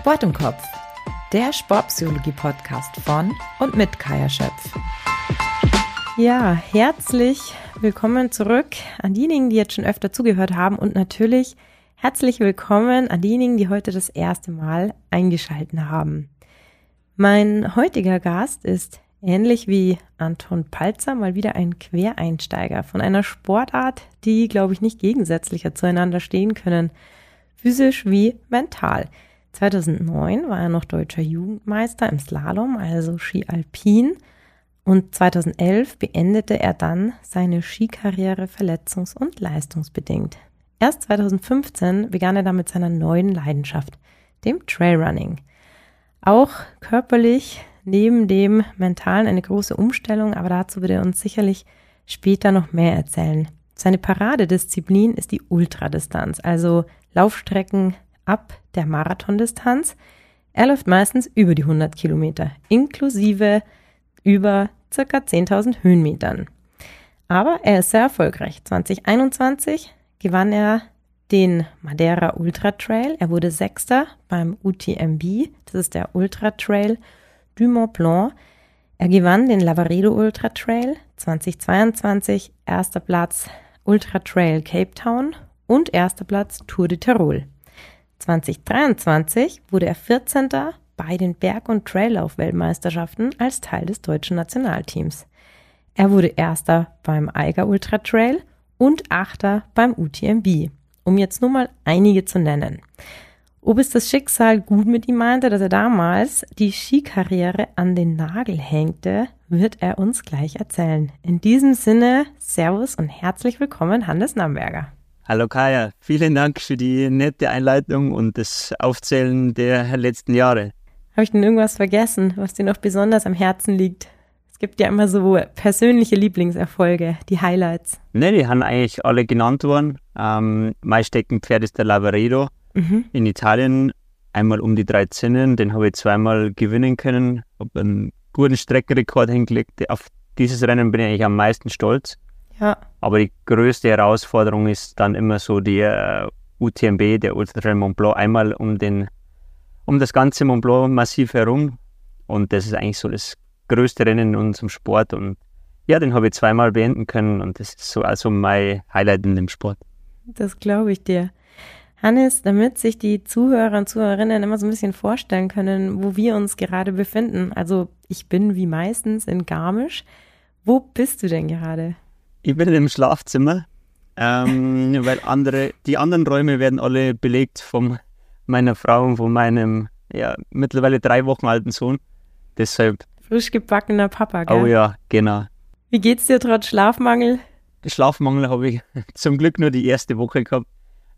Sport im Kopf, der Sportpsychologie-Podcast von und mit Kaya Schöpf. Ja, herzlich willkommen zurück an diejenigen, die jetzt schon öfter zugehört haben und natürlich herzlich willkommen an diejenigen, die heute das erste Mal eingeschalten haben. Mein heutiger Gast ist ähnlich wie Anton Palzer mal wieder ein Quereinsteiger von einer Sportart, die, glaube ich, nicht gegensätzlicher zueinander stehen können, physisch wie mental. 2009 war er noch deutscher Jugendmeister im Slalom, also Ski Alpin. Und 2011 beendete er dann seine Skikarriere verletzungs- und leistungsbedingt. Erst 2015 begann er dann mit seiner neuen Leidenschaft, dem Trailrunning. Auch körperlich neben dem Mentalen eine große Umstellung, aber dazu wird er uns sicherlich später noch mehr erzählen. Seine Paradedisziplin ist die Ultradistanz, also Laufstrecken ab der Marathondistanz. Er läuft meistens über die 100 Kilometer, inklusive über circa 10.000 Höhenmetern. Aber er ist sehr erfolgreich. 2021 gewann er den Madeira Ultra Trail. Er wurde Sechster beim UTMB, das ist der Ultra Trail du Mont Blanc. Er gewann den Lavaredo Ultra Trail 2022, erster Platz Ultra Trail Cape Town und erster Platz Tour de Tirol. 2023 wurde er 14. bei den Berg- und Traillauf-Weltmeisterschaften als Teil des deutschen Nationalteams. Er wurde erster beim Eiger Ultra Trail und achter beim UTMB, um jetzt nur mal einige zu nennen. Ob es das Schicksal gut mit ihm meinte, dass er damals die Skikarriere an den Nagel hängte, wird er uns gleich erzählen. In diesem Sinne, Servus und herzlich willkommen, Hannes Namberger. Hallo Kaya, vielen Dank für die nette Einleitung und das Aufzählen der letzten Jahre. Habe ich denn irgendwas vergessen, was dir noch besonders am Herzen liegt? Es gibt ja immer so persönliche Lieblingserfolge, die Highlights. Ne, die haben eigentlich alle genannt worden. Ähm, mein Steckenpferd ist der Lavaredo mhm. in Italien einmal um die drei Zinnen. Den habe ich zweimal gewinnen können, habe einen guten Streckenrekord hingelegt. Auf dieses Rennen bin ich eigentlich am meisten stolz. Ja. Aber die größte Herausforderung ist dann immer so der uh, UTMB, der Ultra Trail Mont Blanc, einmal um den um das ganze Mont Blanc Massiv herum. Und das ist eigentlich so das größte Rennen in unserem Sport. Und ja, den habe ich zweimal beenden können und das ist so also mein Highlight in dem Sport. Das glaube ich dir. Hannes, damit sich die Zuhörer und Zuhörerinnen immer so ein bisschen vorstellen können, wo wir uns gerade befinden. Also ich bin wie meistens in Garmisch. Wo bist du denn gerade? Ich bin im Schlafzimmer, ähm, weil andere, die anderen Räume werden alle belegt von meiner Frau und von meinem ja, mittlerweile drei Wochen alten Sohn. Deshalb. Frisch gebackener Papa, gell? Oh ja, genau. Wie geht's dir trotz Schlafmangel? Schlafmangel habe ich zum Glück nur die erste Woche gehabt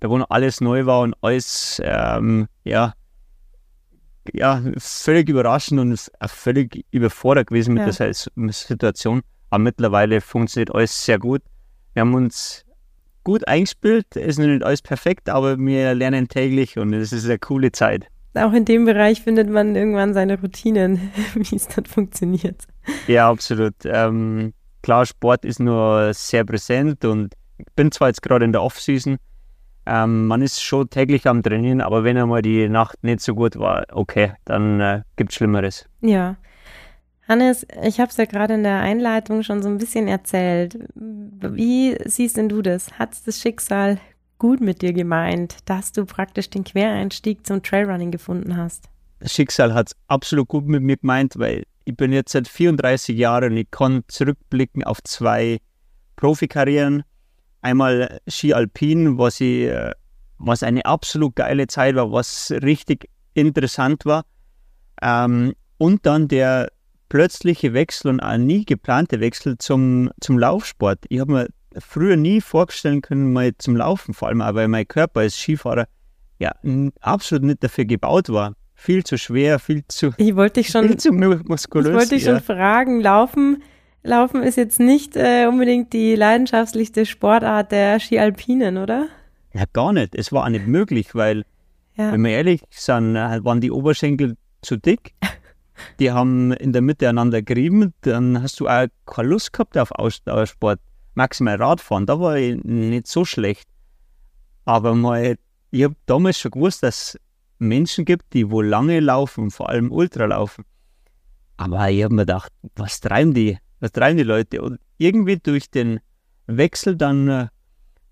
da wo noch alles neu war und alles, ähm, ja, ja, völlig überraschend und völlig überfordert gewesen mit ja. der Situation. Aber mittlerweile funktioniert alles sehr gut. Wir haben uns gut eingespielt, es ist nicht alles perfekt, aber wir lernen täglich und es ist eine coole Zeit. Auch in dem Bereich findet man irgendwann seine Routinen, wie es dann funktioniert. Ja, absolut. Ähm, klar, Sport ist nur sehr präsent und ich bin zwar jetzt gerade in der Off-Season, ähm, man ist schon täglich am Trainieren, aber wenn einmal die Nacht nicht so gut war, okay, dann äh, gibt es Schlimmeres. Ja. Hannes, ich habe es ja gerade in der Einleitung schon so ein bisschen erzählt. Wie siehst denn du das? Hat das Schicksal gut mit dir gemeint, dass du praktisch den Quereinstieg zum Trailrunning gefunden hast? Das Schicksal hat es absolut gut mit mir gemeint, weil ich bin jetzt seit 34 Jahren und ich kann zurückblicken auf zwei Profikarrieren Einmal Ski Alpin, was, ich, äh, was eine absolut geile Zeit war, was richtig interessant war. Ähm, und dann der plötzliche Wechsel und nie geplante Wechsel zum, zum Laufsport. Ich habe mir früher nie vorstellen können, mal zum Laufen, vor allem auch, weil mein Körper als Skifahrer ja absolut nicht dafür gebaut war. Viel zu schwer, viel zu, ich wollte dich schon, viel zu muskulös. Ich wollte dich ja. schon fragen, Laufen Laufen ist jetzt nicht äh, unbedingt die leidenschaftlichste Sportart der Skialpinen, oder? Ja, gar nicht. Es war auch nicht möglich, weil, ja. wenn wir ehrlich sind, äh, waren die Oberschenkel zu dick. Die haben in der Mitte einander gerieben. Dann hast du auch keine Lust gehabt auf Ausdauersport. Maximal Radfahren, da war ich nicht so schlecht. Aber mal, ich habe damals schon gewusst, dass Menschen gibt, die wohl lange laufen, vor allem Ultra laufen. Aber ich habe mir gedacht, was treiben die? Was treiben die Leute? Und irgendwie durch den Wechsel dann äh,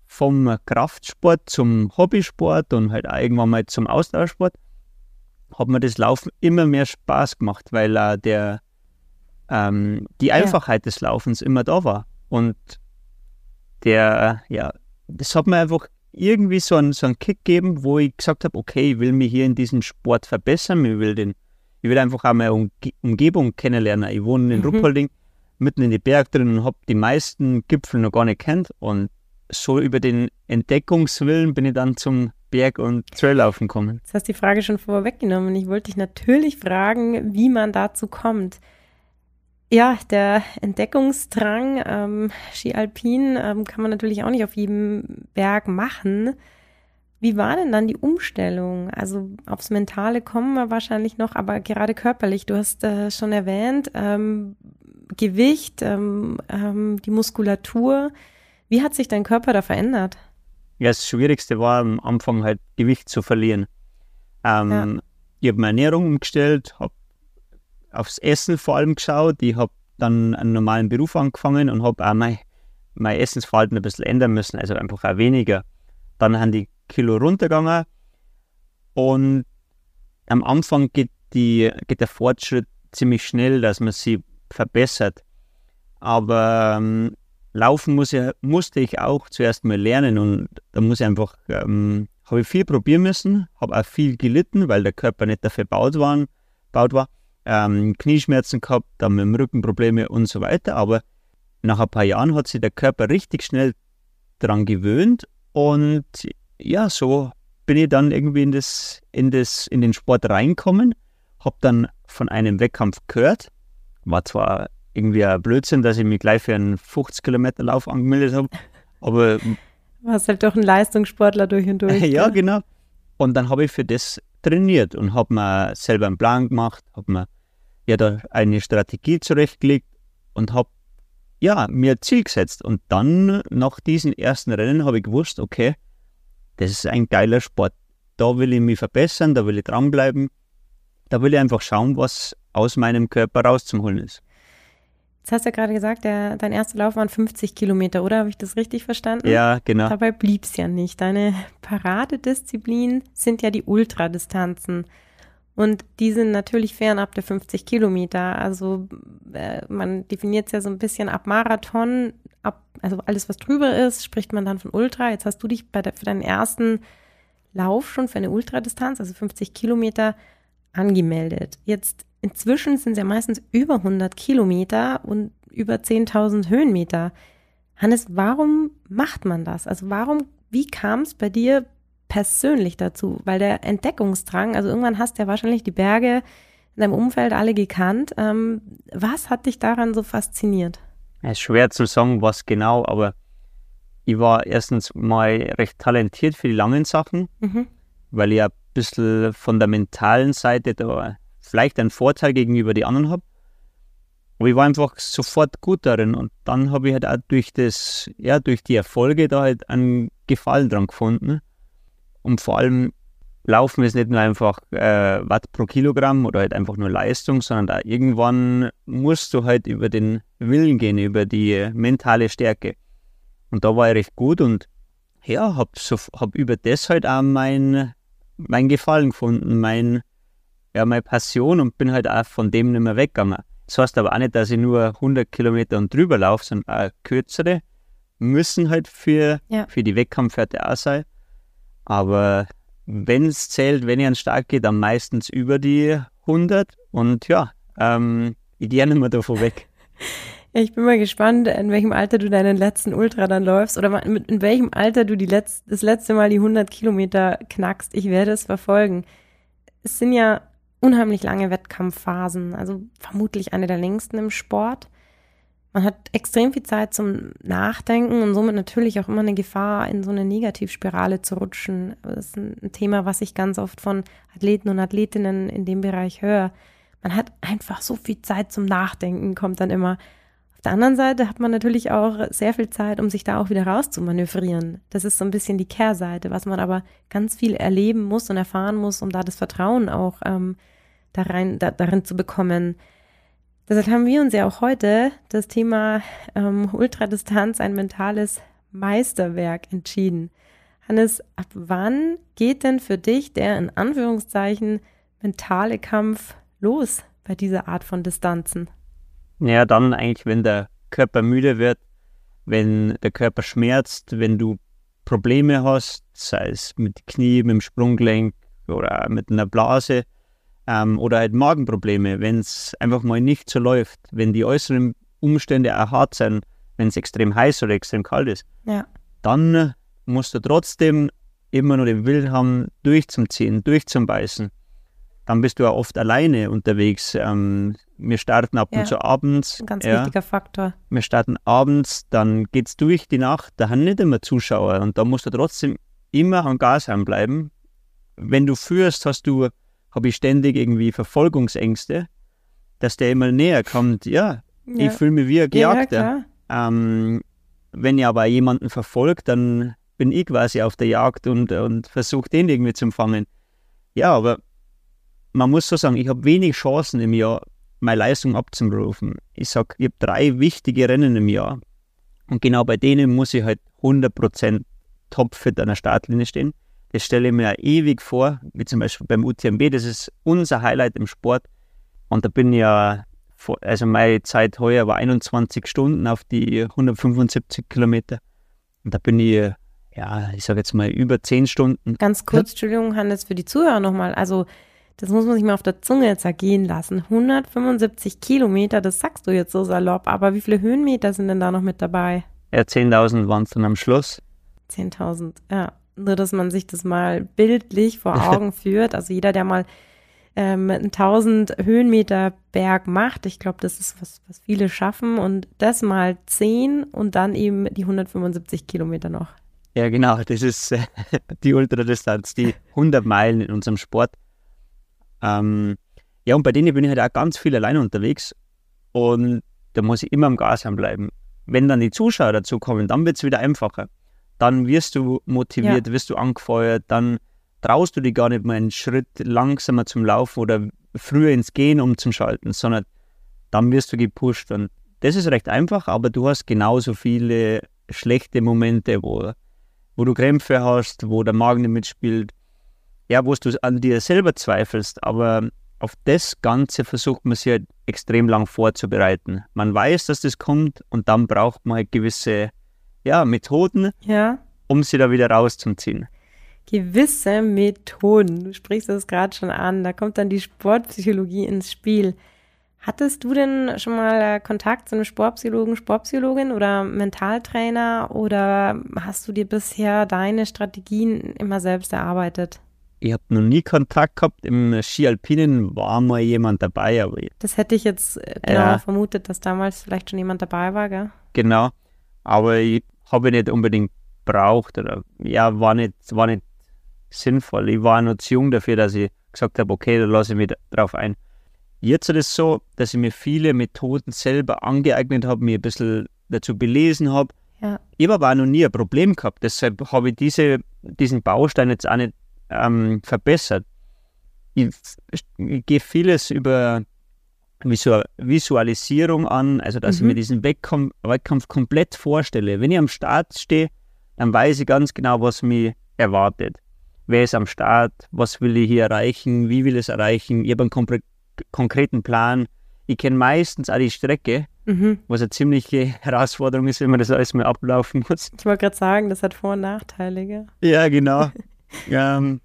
vom Kraftsport zum Hobbysport und halt irgendwann mal zum Ausdauersport, hat mir das Laufen immer mehr Spaß gemacht, weil äh, der, ähm, die Einfachheit ja. des Laufens immer da war. Und der, ja, das hat mir einfach irgendwie so einen, so einen Kick gegeben, wo ich gesagt habe, okay, ich will mich hier in diesem Sport verbessern, ich will, den, ich will einfach auch meine Umgebung kennenlernen. Ich wohne in mhm. Ruppolding, mitten in die Berg drin und habe die meisten Gipfel noch gar nicht kennt und so über den Entdeckungswillen bin ich dann zum Berg- und Traillaufen gekommen. Jetzt hast du die Frage schon vorweggenommen. Ich wollte dich natürlich fragen, wie man dazu kommt. Ja, der Entdeckungsdrang, ähm, Ski Alpin ähm, kann man natürlich auch nicht auf jedem Berg machen. Wie war denn dann die Umstellung? Also aufs Mentale kommen wir wahrscheinlich noch, aber gerade körperlich, du hast äh, schon erwähnt, ähm, Gewicht, ähm, ähm, die Muskulatur. Wie hat sich dein Körper da verändert? Ja, das Schwierigste war am Anfang halt Gewicht zu verlieren. Ähm, ja. Ich habe meine Ernährung umgestellt, habe aufs Essen vor allem geschaut. Ich habe dann einen normalen Beruf angefangen und habe auch mein, mein Essensverhalten ein bisschen ändern müssen, also einfach auch weniger. Dann haben die Kilo runtergegangen und am Anfang geht, die, geht der Fortschritt ziemlich schnell, dass man sie verbessert. Aber ähm, laufen muss ich, musste ich auch zuerst mal lernen und da muss ich einfach, ähm, habe ich viel probieren müssen, habe auch viel gelitten, weil der Körper nicht dafür gebaut war. Baut war ähm, Knieschmerzen gehabt, dann mit dem Rücken Probleme und so weiter. Aber nach ein paar Jahren hat sich der Körper richtig schnell daran gewöhnt und ja, so bin ich dann irgendwie in, das, in, das, in den Sport reinkommen, habe dann von einem Wettkampf gehört, war zwar irgendwie ein Blödsinn, dass ich mich gleich für einen 50 Kilometer Lauf angemeldet habe, aber warst halt doch ein Leistungssportler durch und durch. ja, genau. Und dann habe ich für das trainiert und habe mir selber einen Plan gemacht, habe mir ja da eine Strategie zurechtgelegt und habe ja mir ein Ziel gesetzt. Und dann nach diesen ersten Rennen habe ich gewusst, okay, das ist ein geiler Sport. Da will ich mich verbessern, da will ich dranbleiben, da will ich einfach schauen, was aus meinem Körper rauszuholen ist. Jetzt hast du ja gerade gesagt, der, dein erster Lauf waren 50 Kilometer, oder? Habe ich das richtig verstanden? Ja, genau. Dabei blieb es ja nicht. Deine Paradedisziplin sind ja die Ultradistanzen. Und die sind natürlich fernab der 50 Kilometer. Also äh, man definiert es ja so ein bisschen ab Marathon, ab, also alles, was drüber ist, spricht man dann von Ultra. Jetzt hast du dich der, für deinen ersten Lauf schon für eine Ultradistanz, also 50 Kilometer, angemeldet. Jetzt Inzwischen sind es ja meistens über 100 Kilometer und über 10.000 Höhenmeter. Hannes, warum macht man das? Also warum, wie kam es bei dir persönlich dazu? Weil der Entdeckungsdrang, also irgendwann hast du ja wahrscheinlich die Berge in deinem Umfeld alle gekannt. Ähm, was hat dich daran so fasziniert? Es ist schwer zu sagen, was genau, aber ich war erstens mal recht talentiert für die langen Sachen, mhm. weil ich ein bisschen von der mentalen Seite da vielleicht einen Vorteil gegenüber den anderen habe. Aber ich war einfach sofort gut darin und dann habe ich halt auch durch das, ja, durch die Erfolge da halt einen Gefallen dran gefunden. Und vor allem Laufen ist nicht nur einfach äh, Watt pro Kilogramm oder halt einfach nur Leistung, sondern da irgendwann musst du halt über den Willen gehen, über die mentale Stärke. Und da war ich recht gut und ja, habe so, hab über das halt auch mein, mein Gefallen gefunden, mein, ja, meine Passion und bin halt auch von dem nicht mehr weggegangen. Das heißt aber auch nicht, dass ich nur 100 Kilometer und drüber laufe, sondern auch kürzere müssen halt für, ja. für die Wettkampfwerte auch sein. Aber wenn es zählt, wenn ich an Start gehe, dann meistens über die 100 und ja, ähm, ich gehe nicht mehr davon weg. Ich bin mal gespannt, in welchem Alter du deinen letzten Ultra dann läufst oder in welchem Alter du die letzt, das letzte Mal die 100 Kilometer knackst. Ich werde es verfolgen. Es sind ja unheimlich lange Wettkampfphasen, also vermutlich eine der längsten im Sport. Man hat extrem viel Zeit zum Nachdenken und somit natürlich auch immer eine Gefahr, in so eine Negativspirale zu rutschen. Das ist ein Thema, was ich ganz oft von Athleten und Athletinnen in dem Bereich höre. Man hat einfach so viel Zeit zum Nachdenken, kommt dann immer. Auf der anderen Seite hat man natürlich auch sehr viel Zeit, um sich da auch wieder rauszumanövrieren. Das ist so ein bisschen die Kehrseite, was man aber ganz viel erleben muss und erfahren muss, um da das Vertrauen auch ähm, da rein, da, darin zu bekommen. Deshalb haben wir uns ja auch heute das Thema ähm, Ultradistanz, ein mentales Meisterwerk entschieden. Hannes, ab wann geht denn für dich der in Anführungszeichen mentale Kampf los bei dieser Art von Distanzen? Ja, dann eigentlich, wenn der Körper müde wird, wenn der Körper schmerzt, wenn du Probleme hast, sei es mit Knie, mit dem Sprunggelenk oder mit einer Blase ähm, oder halt Magenprobleme, wenn es einfach mal nicht so läuft, wenn die äußeren Umstände auch hart sind, wenn es extrem heiß oder extrem kalt ist, ja. dann musst du trotzdem immer nur den Willen haben, durchzuziehen, durchzubeißen. Dann bist du ja oft alleine unterwegs. Ähm, wir starten ab ja, und zu abends. Ein ganz ja. wichtiger Faktor. Wir starten abends, dann geht es durch die Nacht, da haben nicht immer Zuschauer und da musst du trotzdem immer am Gas bleiben. Wenn du führst, hast du, habe ich ständig irgendwie Verfolgungsängste, dass der immer näher kommt. Ja, ja. ich fühle mich wie ein Gejagter. Ähm, wenn ihr aber jemanden verfolgt, dann bin ich quasi auf der Jagd und, und versuche den irgendwie zu fangen. Ja, aber man muss so sagen, ich habe wenig Chancen im Jahr, meine Leistung abzurufen. Ich sage, ich habe drei wichtige Rennen im Jahr. Und genau bei denen muss ich halt 100% topfit an der Startlinie stehen. Das stelle ich mir ewig vor, wie zum Beispiel beim UTMB. Das ist unser Highlight im Sport. Und da bin ich ja, also meine Zeit heuer war 21 Stunden auf die 175 Kilometer. Und da bin ich, ja, ich sage jetzt mal über 10 Stunden. Ganz kurz, Entschuldigung, Hannes, für die Zuhörer nochmal. Also das muss man sich mal auf der Zunge zergehen lassen. 175 Kilometer, das sagst du jetzt so salopp, aber wie viele Höhenmeter sind denn da noch mit dabei? Ja, 10.000 waren es dann am Schluss. 10.000, ja. Nur, dass man sich das mal bildlich vor Augen führt. Also jeder, der mal ähm, einen 1000 Höhenmeter Berg macht, ich glaube, das ist was, was viele schaffen und das mal 10 und dann eben die 175 Kilometer noch. Ja, genau, das ist äh, die Ultradistanz, die 100 Meilen in unserem Sport. Ähm, ja, und bei denen bin ich halt auch ganz viel alleine unterwegs und da muss ich immer am Gas bleiben. Wenn dann die Zuschauer dazu kommen, dann wird es wieder einfacher. Dann wirst du motiviert, ja. wirst du angefeuert, dann traust du dich gar nicht mehr einen Schritt langsamer zum Laufen oder früher ins Gehen umzuschalten, sondern dann wirst du gepusht. Und das ist recht einfach, aber du hast genauso viele schlechte Momente, wo, wo du Krämpfe hast, wo der Magen nicht mitspielt, ja, wo du an dir selber zweifelst, aber auf das Ganze versucht man sich halt extrem lang vorzubereiten. Man weiß, dass das kommt und dann braucht man halt gewisse ja, Methoden, ja. um sie da wieder rauszuziehen. Gewisse Methoden, du sprichst das gerade schon an, da kommt dann die Sportpsychologie ins Spiel. Hattest du denn schon mal Kontakt zu einem Sportpsychologen, Sportpsychologin oder Mentaltrainer oder hast du dir bisher deine Strategien immer selbst erarbeitet? Ich habe noch nie Kontakt gehabt. Im Ski Alpinen war mal jemand dabei. Aber das hätte ich jetzt äh, genau ja. vermutet, dass damals vielleicht schon jemand dabei war, gell? Genau. Aber ich habe nicht unbedingt braucht oder ja, war nicht, war nicht sinnvoll. Ich war noch zu jung dafür, dass ich gesagt habe, okay, da lasse ich mich drauf ein. Jetzt ist es so, dass ich mir viele Methoden selber angeeignet habe, mir ein bisschen dazu belesen habe. Ja. Ich habe aber auch noch nie ein Problem gehabt. Deshalb habe ich diese, diesen Baustein jetzt auch nicht ähm, verbessert. Ich, ich gehe vieles über Visualisierung an, also dass mhm. ich mir mhm. diesen Wettkampf, Wettkampf komplett vorstelle. Wenn ich am Start stehe, dann weiß ich ganz genau, was mich erwartet. Wer ist am Start? Was will ich hier erreichen? Wie will ich es erreichen? Ich habe einen konkreten Plan. Ich kenne meistens auch die Strecke, mhm. was eine ziemliche Herausforderung ist, wenn man das alles mal ablaufen muss. Ich wollte gerade sagen, das hat Vor- und Nachteile. Ja, genau. ähm,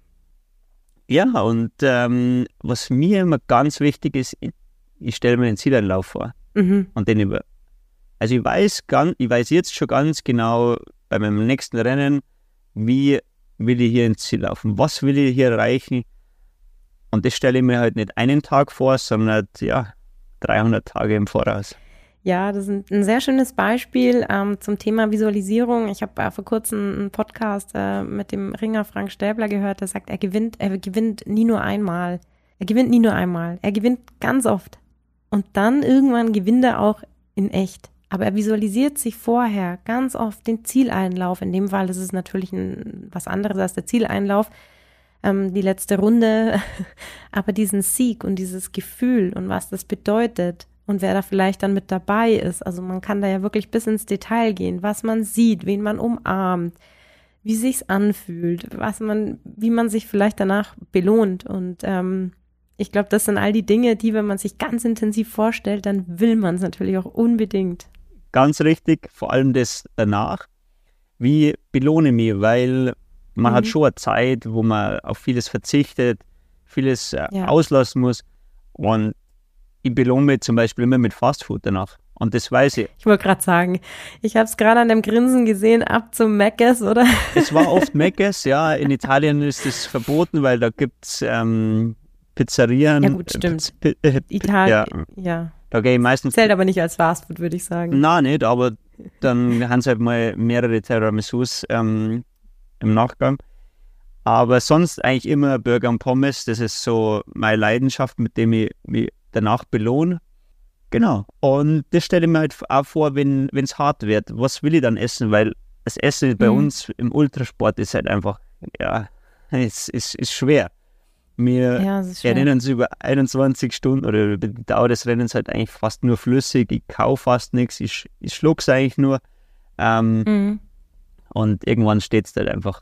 ja, und ähm, was mir immer ganz wichtig ist, ich stelle mir den Zieleinlauf vor mhm. und den über. Also ich weiß, ganz, ich weiß jetzt schon ganz genau bei meinem nächsten Rennen, wie will ich hier ins Ziel laufen, was will ich hier erreichen. Und das stelle ich mir halt nicht einen Tag vor, sondern ja, 300 Tage im Voraus. Ja, das ist ein sehr schönes Beispiel ähm, zum Thema Visualisierung. Ich habe äh, vor kurzem einen Podcast äh, mit dem Ringer Frank Stäbler gehört, der sagt, er gewinnt, er gewinnt nie nur einmal. Er gewinnt nie nur einmal. Er gewinnt ganz oft. Und dann irgendwann gewinnt er auch in echt. aber er visualisiert sich vorher ganz oft den Zieleinlauf. In dem Fall ist es natürlich ein, was anderes als der Zieleinlauf, ähm, die letzte Runde, aber diesen Sieg und dieses Gefühl und was das bedeutet und wer da vielleicht dann mit dabei ist. Also man kann da ja wirklich bis ins Detail gehen, was man sieht, wen man umarmt, wie sich's anfühlt, was man, wie man sich vielleicht danach belohnt und ähm, ich glaube, das sind all die Dinge, die, wenn man sich ganz intensiv vorstellt, dann will man es natürlich auch unbedingt. Ganz richtig, vor allem das danach. Wie belohne mich, weil man mhm. hat schon eine Zeit, wo man auf vieles verzichtet, vieles äh, ja. auslassen muss. Und ich belohne mich zum Beispiel immer mit Fastfood danach. Und das weiß ich. Ich wollte gerade sagen, ich habe es gerade an dem Grinsen gesehen, ab zum Meckes, oder? Es war oft Meckes, ja. In Italien ist es verboten, weil da gibt es ähm, Pizzerien. Ja gut, stimmt. P äh, Italien, ja. ja. Da gehe ich meistens. Zählt aber nicht als Fastfood, würde ich sagen. Nein, nicht, aber dann haben sie halt mal mehrere Tiramisus ähm, im Nachgang. Aber sonst eigentlich immer Burger und Pommes. Das ist so meine Leidenschaft, mit dem ich mich danach belohne. Genau. Und das stelle ich mir halt auch vor, wenn es hart wird. Was will ich dann essen? Weil das Essen bei mhm. uns im Ultrasport ist halt einfach, ja, es ist, ist schwer. Wir ja, erinnern uns über 21 Stunden oder über die Dauer des Rennens halt eigentlich fast nur flüssig. Ich kaufe fast nichts, ich, ich schluck's eigentlich nur. Ähm, mhm. Und irgendwann steht es halt einfach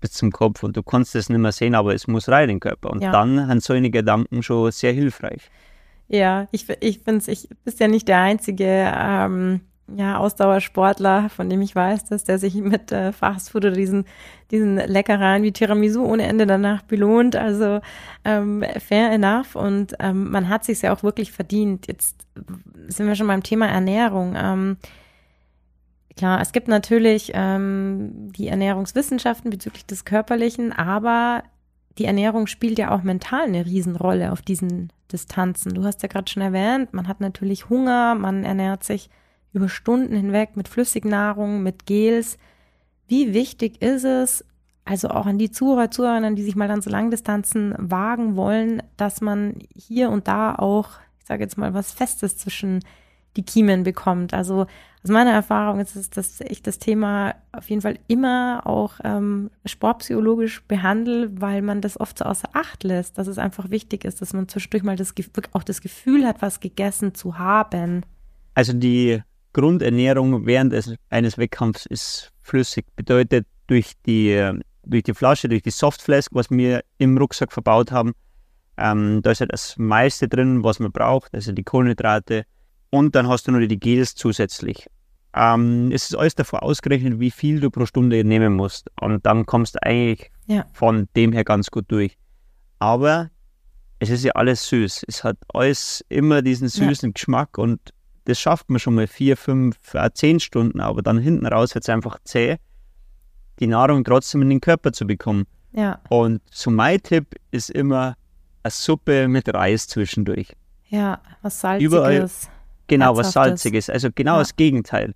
bis zum Kopf und du kannst es nicht mehr sehen, aber es muss rein in den Körper. Und ja. dann sind solche Gedanken schon sehr hilfreich. Ja, ich, ich finde es, ich bist ja nicht der einzige ähm, ja, Ausdauersportler, von dem ich weiß, dass der sich mit äh, Fastfood oder diesen, diesen Leckereien wie Tiramisu ohne Ende danach belohnt. Also ähm, fair enough. Und ähm, man hat sich ja auch wirklich verdient. Jetzt sind wir schon beim Thema Ernährung. Ähm, klar, es gibt natürlich ähm, die Ernährungswissenschaften bezüglich des Körperlichen, aber die Ernährung spielt ja auch mental eine Riesenrolle auf diesen Distanzen. Du hast ja gerade schon erwähnt, man hat natürlich Hunger, man ernährt sich über Stunden hinweg mit Flüssignahrung, mit Gels. Wie wichtig ist es, also auch an die Zuhörer, Zuhörerinnen, die sich mal dann so Langdistanzen wagen wollen, dass man hier und da auch, ich sage jetzt mal, was Festes zwischen die Kiemen bekommt. Also aus meiner Erfahrung ist es, dass ich das Thema auf jeden Fall immer auch ähm, sportpsychologisch behandle, weil man das oft so außer Acht lässt, dass es einfach wichtig ist, dass man zwischendurch mal das, auch das Gefühl hat, was gegessen zu haben. Also die Grundernährung während eines Wettkampfs ist flüssig. Bedeutet, durch die, durch die Flasche, durch die Softflask, was wir im Rucksack verbaut haben, ähm, da ist ja das meiste drin, was man braucht, also die Kohlenhydrate. Und dann hast du nur die Gels zusätzlich. Ähm, es ist alles davor ausgerechnet, wie viel du pro Stunde nehmen musst. Und dann kommst du eigentlich ja. von dem her ganz gut durch. Aber es ist ja alles süß. Es hat alles immer diesen süßen ja. Geschmack und das schafft man schon mal vier, fünf, äh, zehn Stunden, aber dann hinten raus wird es einfach zäh, die Nahrung trotzdem in den Körper zu bekommen. Ja. Und so mein Tipp ist immer eine Suppe mit Reis zwischendurch. Ja, was Salziges. Überall, genau, was Salziges. Also genau ja. das Gegenteil.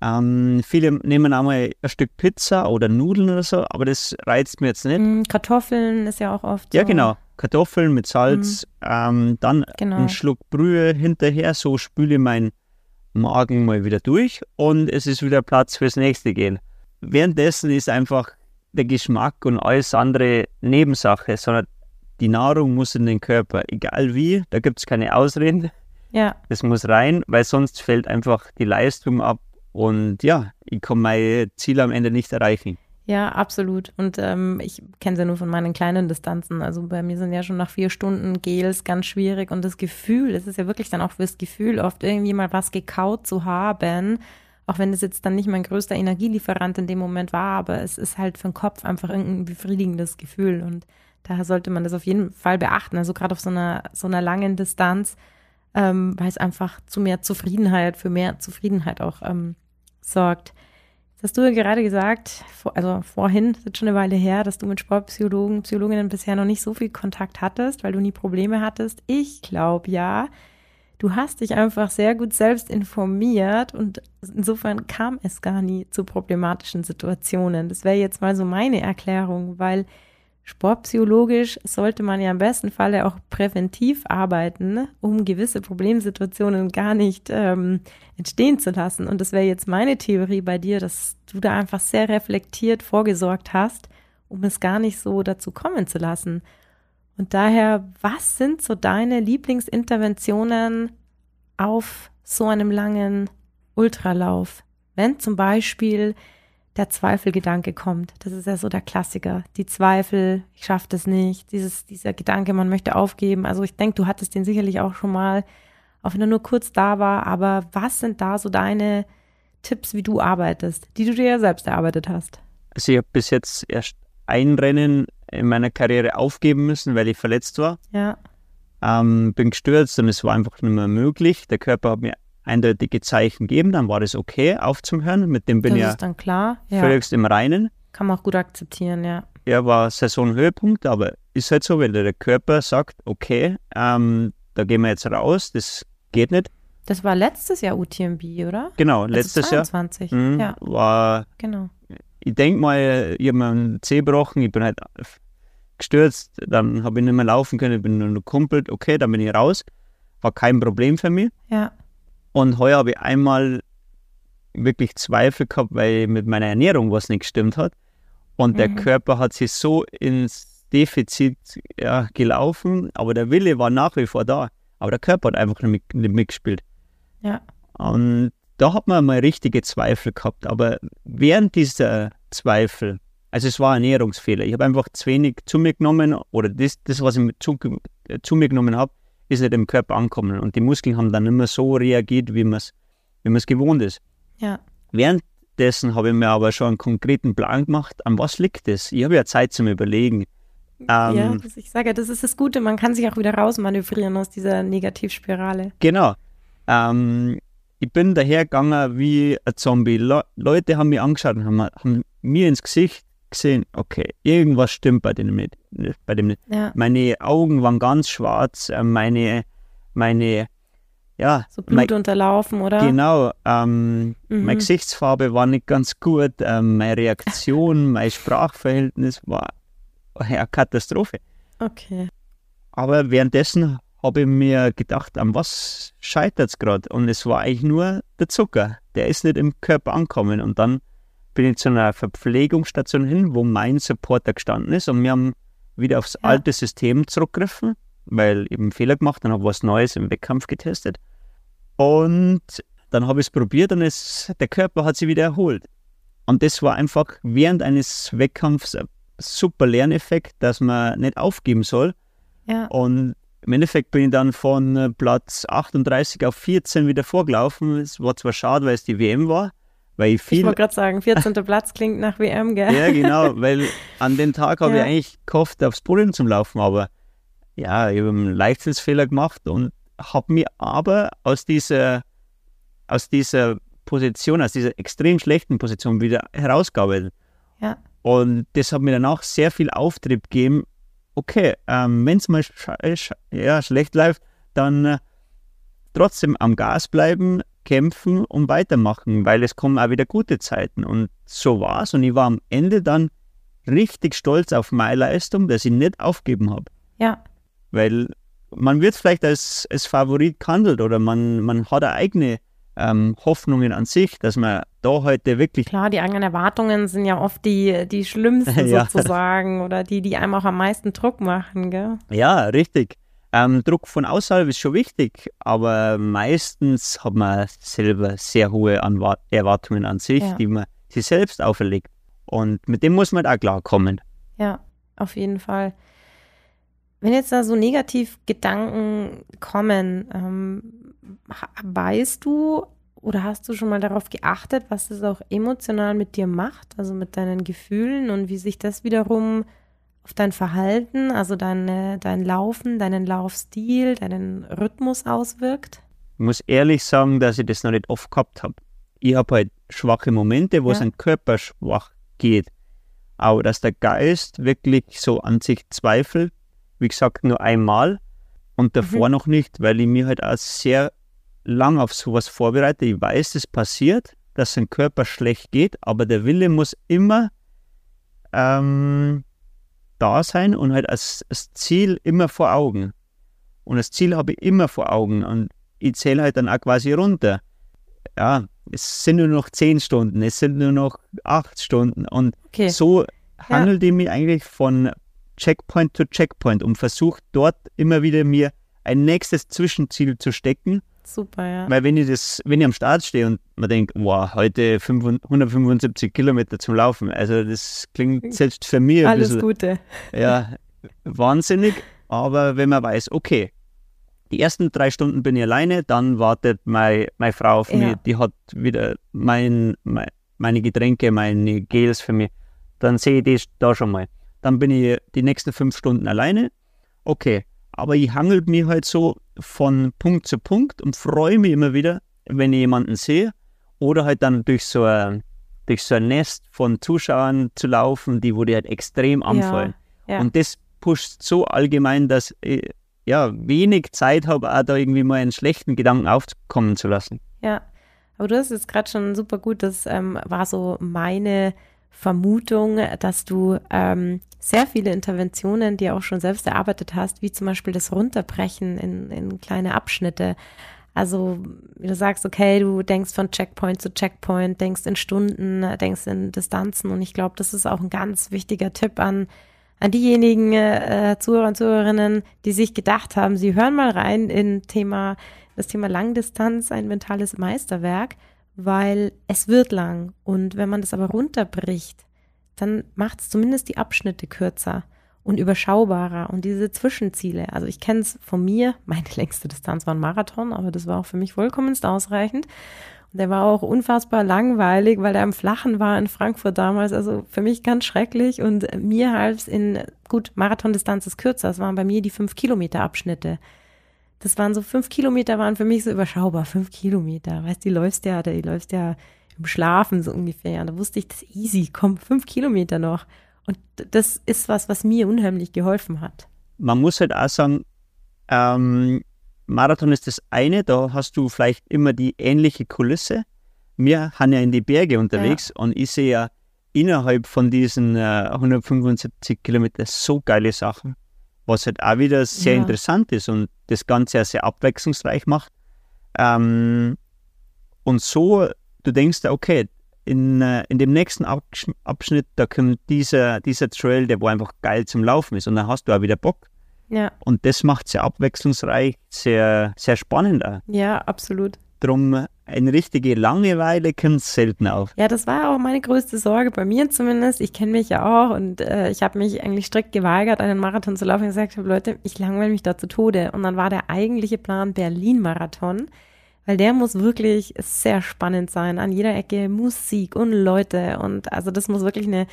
Ähm, viele nehmen einmal ein Stück Pizza oder Nudeln oder so, aber das reizt mir jetzt nicht. Mm, Kartoffeln ist ja auch oft. Ja, so. genau. Kartoffeln mit Salz, mhm. ähm, dann genau. einen Schluck Brühe hinterher, so spüle ich meinen Magen mal wieder durch und es ist wieder Platz fürs nächste gehen. Währenddessen ist einfach der Geschmack und alles andere Nebensache, sondern die Nahrung muss in den Körper, egal wie, da gibt es keine Ausreden. Ja. Das muss rein, weil sonst fällt einfach die Leistung ab und ja, ich kann mein Ziel am Ende nicht erreichen. Ja, absolut. Und ähm, ich kenne sie ja nur von meinen kleinen Distanzen. Also bei mir sind ja schon nach vier Stunden Gels ganz schwierig. Und das Gefühl, es ist ja wirklich dann auch fürs Gefühl, oft irgendwie mal was gekaut zu haben. Auch wenn es jetzt dann nicht mein größter Energielieferant in dem Moment war, aber es ist halt für den Kopf einfach irgendein befriedigendes Gefühl. Und daher sollte man das auf jeden Fall beachten. Also gerade auf so einer, so einer langen Distanz, ähm, weil es einfach zu mehr Zufriedenheit, für mehr Zufriedenheit auch ähm, sorgt hast du ja gerade gesagt, also vorhin, das ist schon eine Weile her, dass du mit Sportpsychologen, Psychologinnen bisher noch nicht so viel Kontakt hattest, weil du nie Probleme hattest. Ich glaube ja, du hast dich einfach sehr gut selbst informiert und insofern kam es gar nie zu problematischen Situationen. Das wäre jetzt mal so meine Erklärung, weil Sportpsychologisch sollte man ja im besten Falle auch präventiv arbeiten, um gewisse Problemsituationen gar nicht ähm, entstehen zu lassen. Und das wäre jetzt meine Theorie bei dir, dass du da einfach sehr reflektiert vorgesorgt hast, um es gar nicht so dazu kommen zu lassen. Und daher, was sind so deine Lieblingsinterventionen auf so einem langen Ultralauf? Wenn zum Beispiel der Zweifelgedanke kommt. Das ist ja so der Klassiker. Die Zweifel, ich schaffe das nicht, dieses, dieser Gedanke, man möchte aufgeben. Also ich denke, du hattest den sicherlich auch schon mal, auch wenn er nur kurz da war. Aber was sind da so deine Tipps, wie du arbeitest, die du dir ja selbst erarbeitet hast? Also ich habe bis jetzt erst ein Rennen in meiner Karriere aufgeben müssen, weil ich verletzt war. Ja. Ähm, bin gestürzt und es war einfach nicht mehr möglich. Der Körper hat mir eindeutige Zeichen geben, dann war das okay aufzuhören. Mit dem bin das ich ist dann klar. Ja. völligst im Reinen. Kann man auch gut akzeptieren, ja. Er war Saisonhöhepunkt, aber ist halt so, wenn der Körper sagt, okay, ähm, da gehen wir jetzt raus, das geht nicht. Das war letztes Jahr UTMB, oder? Genau, letztes also 22. Jahr mhm, ja. war, Genau. ich denke mal, ich habe mir einen Zeh gebrochen, ich bin halt gestürzt, dann habe ich nicht mehr laufen können, ich bin nur noch kumpelt, okay, dann bin ich raus. War kein Problem für mich. Ja. Und heuer habe ich einmal wirklich Zweifel gehabt, weil mit meiner Ernährung was nicht gestimmt hat. Und der Mhm. Körper hat sich so ins Defizit ja, gelaufen, aber der Wille war nach wie vor da. Aber der Körper hat einfach nicht, mit- nicht mitgespielt. Ja. Und da hat man mal richtige Zweifel gehabt. Aber während dieser Zweifel, also es war ein Ernährungsfehler, ich habe einfach zu wenig zu mir genommen oder das, das was ich mit zu, äh, zu mir genommen habe, ist nicht im Körper angekommen. Und die Muskeln haben dann nicht mehr so reagiert, wie man es wie man's gewohnt ist. Ja. Währenddessen habe ich mir aber schon einen konkreten Plan gemacht, an was liegt es. Ich habe ja Zeit zum Überlegen. ja, Ähm, das, ich sage, ja, das ist das Gute, man kann sich auch wieder rausmanövrieren aus dieser Negativspirale. Genau. Ähm, ich bin dahergegangen wie ein Zombie. Le Leute haben mich angeschaut und haben, haben mir ins Gesicht gesehen, okay, irgendwas stimmt bei dem nicht. Bei dem nicht. Ja. Meine Augen waren ganz schwarz, äh, meine, meine, ja, So mein, Blut unterlaufen, oder? genau, ähm, Mhm. meine Gesichtsfarbe war nicht ganz gut, ähm, meine Reaktion, mein Sprachverhältnis war eine Katastrophe. Okay. Aber währenddessen habe ich mir gedacht, an was scheitert es gerade? Und es war eigentlich nur der Zucker. Der ist nicht im Körper angekommen. Und dann bin ich zu einer Verpflegungsstation hin, wo mein Supporter gestanden ist. Und wir haben wieder aufs Ja. alte System zurückgegriffen, weil ich einen Fehler gemacht und habe was Neues im Wettkampf getestet. Und dann habe ich es probiert und es, der Körper hat sich wieder erholt. Und das war einfach während eines Wettkampfs ein super Lerneffekt, dass man nicht aufgeben soll. Ja. Und im Endeffekt bin ich dann von Platz 38 auf 14 wieder vorgelaufen. Es war zwar schade, weil es die WM war, weil ich Ich viel. wollte gerade sagen, 14. Platz klingt nach WM, gell? ja, genau, weil an dem Tag habe Ja. ich eigentlich gehofft, aufs Podium zu laufen, aber ja, ich habe einen Leichtsinnsfehler gemacht und habe mir aber aus dieser, aus dieser Position, aus dieser extrem schlechten Position wieder herausgearbeitet. Ja. Und das hat mir danach sehr viel Auftrieb gegeben. Okay, ähm, wenn es mal sch sch ja, schlecht läuft, dann äh, trotzdem am Gas bleiben, kämpfen und weitermachen, weil es kommen auch wieder gute Zeiten. Und so war es. Und ich war am Ende dann richtig stolz auf meine Leistung, dass ich nicht aufgeben habe. Ja. Weil man wird vielleicht als, als Favorit gehandelt oder man, man hat eine eigene ähm, Hoffnungen an sich, dass man da heute wirklich Klar, die eigenen Erwartungen sind ja oft die, die schlimmsten Ja. sozusagen oder die, die einem auch am meisten Druck machen, gell? Ja, richtig. Ähm, Druck von außerhalb ist schon wichtig, aber meistens hat man selber sehr hohe Anwa Erwartungen an sich, Ja. die man sich selbst auferlegt. Und mit dem muss man auch klarkommen. Ja, auf jeden Fall. Wenn jetzt da so negativ Gedanken kommen, ähm, weißt du oder hast du schon mal darauf geachtet, was das auch emotional mit dir macht, also mit deinen Gefühlen und wie sich das wiederum auf dein Verhalten, also deine, dein Laufen, deinen Laufstil, deinen Rhythmus auswirkt? Ich muss ehrlich sagen, dass ich das noch nicht oft gehabt habe. Ich habe halt schwache Momente, wo es Ja. ein Körper schwach geht. Aber dass der Geist wirklich so an sich zweifelt, wie gesagt, nur einmal und davor noch nicht, weil ich mir halt auch sehr lang auf sowas vorbereite. Ich weiß, es passiert, dass ein Körper schlecht geht, aber der Wille muss immer ähm, da sein und halt als, als Ziel immer vor Augen. Und das Ziel habe ich immer vor Augen und ich zähle halt dann auch quasi runter. Ja, es sind nur noch zehn Stunden, es sind nur noch acht Stunden und okay. so handelt ja. ich mich eigentlich von Checkpoint zu Checkpoint und versuche dort immer wieder mir ein nächstes Zwischenziel zu stecken. Super, ja. Weil wenn ich das, wenn ich am Start stehe und man denkt, wow, heute 175 Kilometer zum Laufen, also das klingt selbst für mich ein Alles bisschen, Gute. Ja, wahnsinnig. Aber wenn man weiß, okay, die ersten drei Stunden bin ich alleine, dann wartet mein, meine Frau auf ja. mich, die hat wieder mein, mein, meine Getränke, meine Gels für mich. Dann sehe ich das da schon mal. Dann bin ich die nächsten fünf Stunden alleine. Okay, aber ich hangel mich halt so von Punkt zu Punkt und freue mich immer wieder, wenn ich jemanden sehe. Oder halt dann durch so ein, durch so ein Nest von Zuschauern zu laufen, die wo die halt extrem anfallen. Ja, ja. Und das pusht so allgemein, dass ich ja wenig Zeit habe, auch da irgendwie mal einen schlechten Gedanken aufkommen zu lassen. Ja, aber du hast es gerade schon super gut, das ähm, war so meine Vermutung, dass du ähm, sehr viele Interventionen, die auch schon selbst erarbeitet hast, wie zum Beispiel das Runterbrechen in, in kleine Abschnitte. Also, wie du sagst, okay, du denkst von Checkpoint zu Checkpoint, denkst in Stunden, denkst in Distanzen. Und ich glaube, das ist auch ein ganz wichtiger Tipp an, an diejenigen äh, Zuhörer und Zuhörerinnen, die sich gedacht haben, sie hören mal rein in Thema, das Thema Langdistanz, ein mentales Meisterwerk weil es wird lang. Und wenn man das aber runterbricht, dann macht es zumindest die Abschnitte kürzer und überschaubarer und diese Zwischenziele. Also ich kenne es von mir, meine längste Distanz war ein Marathon, aber das war auch für mich vollkommenst ausreichend. Und der war auch unfassbar langweilig, weil der am Flachen war in Frankfurt damals. Also für mich ganz schrecklich und mir half es in, gut, Marathondistanz ist kürzer, es waren bei mir die fünf Kilometer Abschnitte das waren so fünf Kilometer, waren für mich so überschaubar. Fünf Kilometer, weißt du, die läufst ja, die läufst ja im Schlafen so ungefähr. Und da wusste ich, das ist easy, komm, fünf Kilometer noch. Und das ist was, was mir unheimlich geholfen hat. Man muss halt auch sagen, ähm, Marathon ist das eine, da hast du vielleicht immer die ähnliche Kulisse. Wir haben ja in die Berge unterwegs ja. und ich sehe ja innerhalb von diesen äh, 175 Kilometern so geile Sachen was halt auch wieder sehr ja. interessant ist und das Ganze ja sehr abwechslungsreich macht. Ähm, und so, du denkst, okay, in, äh, in dem nächsten Abschnitt, da kommt dieser, dieser Trail, der wo einfach geil zum Laufen ist und dann hast du auch wieder Bock. Ja. Und das macht sehr abwechslungsreich, sehr, sehr spannend auch. Ja, absolut. Drum eine richtige Langeweile kommt selten auf. Ja, das war auch meine größte Sorge, bei mir zumindest. Ich kenne mich ja auch und äh, ich habe mich eigentlich strikt geweigert, einen Marathon zu laufen. Ich gesagt habe, Leute, ich langweile mich da zu Tode. Und dann war der eigentliche Plan Berlin-Marathon, weil der muss wirklich sehr spannend sein. An jeder Ecke Musik und Leute und also das muss wirklich eine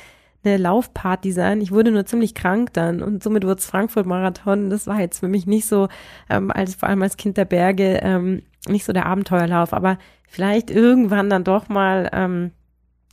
eine Laufparty sein. Ich wurde nur ziemlich krank dann und somit wurde es Frankfurt-Marathon. Das war jetzt für mich nicht so, ähm, als vor allem als Kind der Berge, ähm, nicht so der Abenteuerlauf, aber vielleicht irgendwann dann doch mal, ähm,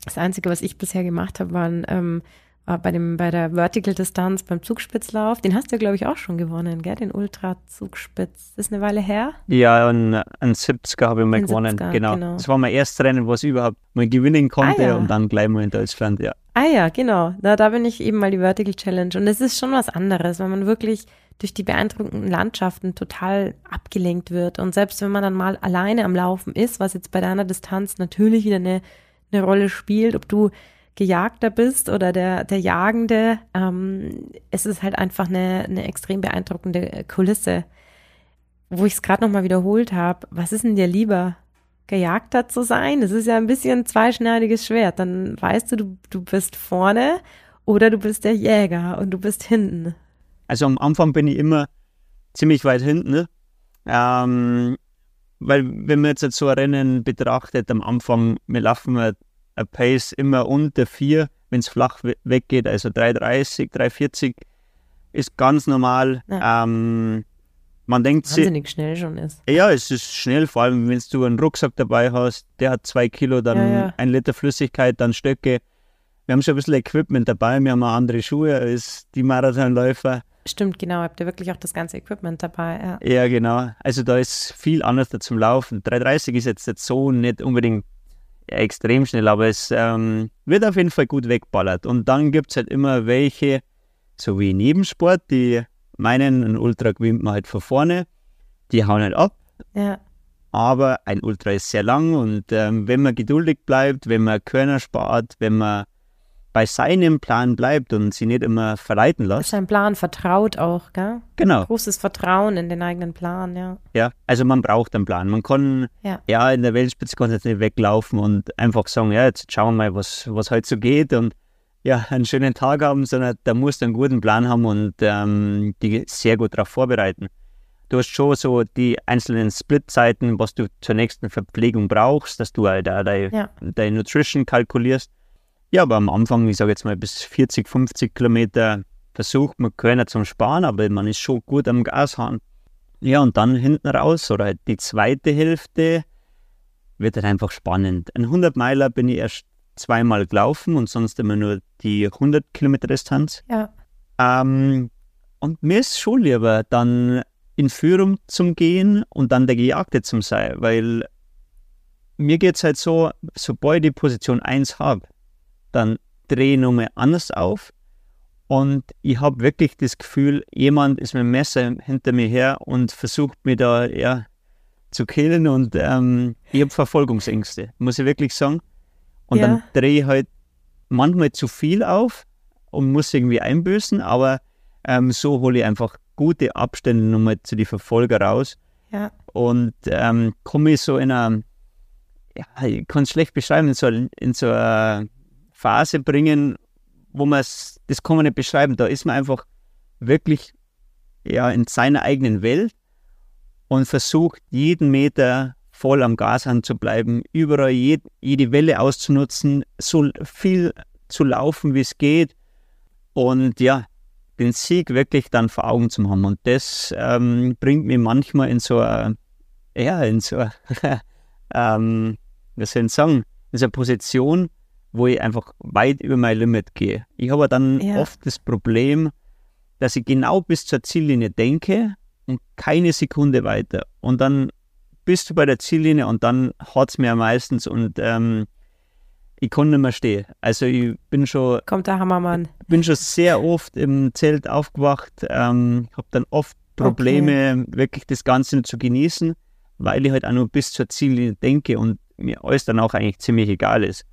das Einzige, was ich bisher gemacht habe, waren ähm, war bei dem bei der Vertical Distanz beim Zugspitzlauf. Den hast du, glaube ich, auch schon gewonnen, gell? Den Ultra Zugspitz. Das ist eine Weile her. Ja, und ein 70er habe ich mal gewonnen. Genau. genau. Das war mein erstes Rennen, was ich überhaupt mal gewinnen konnte ah, ja. und dann gleich mal in Deutschland, ja. Ah ja, genau. Da, da bin ich eben mal die Vertical Challenge. Und es ist schon was anderes, wenn man wirklich durch die beeindruckenden Landschaften total abgelenkt wird. Und selbst wenn man dann mal alleine am Laufen ist, was jetzt bei deiner Distanz natürlich wieder eine, eine Rolle spielt, ob du Gejagter bist oder der, der Jagende, ähm, es ist halt einfach eine, eine extrem beeindruckende Kulisse. Wo ich es gerade nochmal wiederholt habe, was ist denn dir lieber? Gejagter zu sein? Das ist ja ein bisschen ein zweischneidiges Schwert. Dann weißt du, du, du bist vorne oder du bist der Jäger und du bist hinten. Also am Anfang bin ich immer ziemlich weit hinten. Ne? Ähm, weil wenn man jetzt so ein Rennen betrachtet, am Anfang, wir laufen ein Pace immer unter 4, wenn es flach weggeht, also 3,30, 3,40 ist ganz normal. Ja. Ähm, man denkt Wahnsinnig sich, schnell schon ist. Ja, es ist schnell, vor allem wenn du einen Rucksack dabei hast, der hat zwei Kilo, dann ja, ja. ein Liter Flüssigkeit, dann Stöcke. Wir haben schon ein bisschen Equipment dabei, wir haben auch andere Schuhe als die Marathonläufer. Stimmt, genau. Habt ihr wirklich auch das ganze Equipment dabei? Ja. ja, genau. Also da ist viel anders zum Laufen. 330 ist jetzt, jetzt so nicht unbedingt extrem schnell, aber es ähm, wird auf jeden Fall gut wegballert. Und dann gibt es halt immer welche, so wie Nebensport. Die meinen, ein Ultra gewinnt man halt von vorne, die hauen halt ab. Ja. Aber ein Ultra ist sehr lang und ähm, wenn man geduldig bleibt, wenn man Körner spart, wenn man bei seinem Plan bleibt und sie nicht immer verleiten lässt. Sein Plan vertraut auch, gell? Genau. Großes Vertrauen in den eigenen Plan, ja. Ja, also man braucht einen Plan. Man kann Ja. ja in der Weltspitze kann jetzt nicht weglaufen und einfach sagen, ja, jetzt schauen wir mal, was, was heute so geht und ja, einen schönen Tag haben, sondern da musst du einen guten Plan haben und ähm, die sehr gut darauf vorbereiten. Du hast schon so die einzelnen Split-Zeiten, was du zur nächsten Verpflegung brauchst, dass du halt da deine Ja. deine Nutrition kalkulierst. Ja, aber am Anfang, ich sage jetzt mal bis 40, 50 Kilometer versucht man Körner zum Sparen, aber man ist schon gut am Gashahn. Ja, und dann hinten raus oder halt die zweite Hälfte wird halt einfach spannend. Ein 100 Meiler bin ich erst zweimal gelaufen und sonst immer nur die 100 Kilometer Distanz. Ja. Ähm, und mir ist schon lieber, dann in Führung zum Gehen und dann der Gejagte zum sein, weil mir geht es halt so, sobald ich die Position 1 habe, dann drehe ich nochmal anders auf und ich habe wirklich das Gefühl, jemand ist mit dem Messer hinter mir her und versucht mir da ja, zu killen und ähm, ich habe Verfolgungsängste, muss ich wirklich sagen. Und Ja. dann drehe ich halt manchmal zu viel auf und muss irgendwie einbüßen, aber ähm, so hole ich einfach gute Abstände nochmal zu die Verfolger raus Ja. und ähm, komme ich so in einer, ja, ich kann es schlecht beschreiben, in so, in so eine Phase bringen, wo man es, das kann man nicht beschreiben, da ist man einfach wirklich ja, in seiner eigenen Welt und versucht jeden Meter voll am Gashahn zu bleiben, überall jed, jede Welle auszunutzen, so viel zu laufen, wie es geht und ja, den Sieg wirklich dann vor Augen zu haben. Und das ähm, bringt mich manchmal in so eine, ja, in so eine, ähm, was soll sagen, in so eine Position, wo ich einfach weit über mein Limit gehe. Ich habe dann Ja. oft das Problem, dass ich genau bis zur Ziellinie denke und keine Sekunde weiter. Und dann bist du bei der Ziellinie und dann hat es mir meistens und ähm, ich kann nicht mehr stehen. Also ich bin schon Kommt der Hammermann. bin schon sehr oft im Zelt aufgewacht, ähm, habe dann oft Probleme, wirklich das Ganze zu genießen, weil ich halt auch nur bis zur Ziellinie denke und mir alles dann auch eigentlich ziemlich egal ist.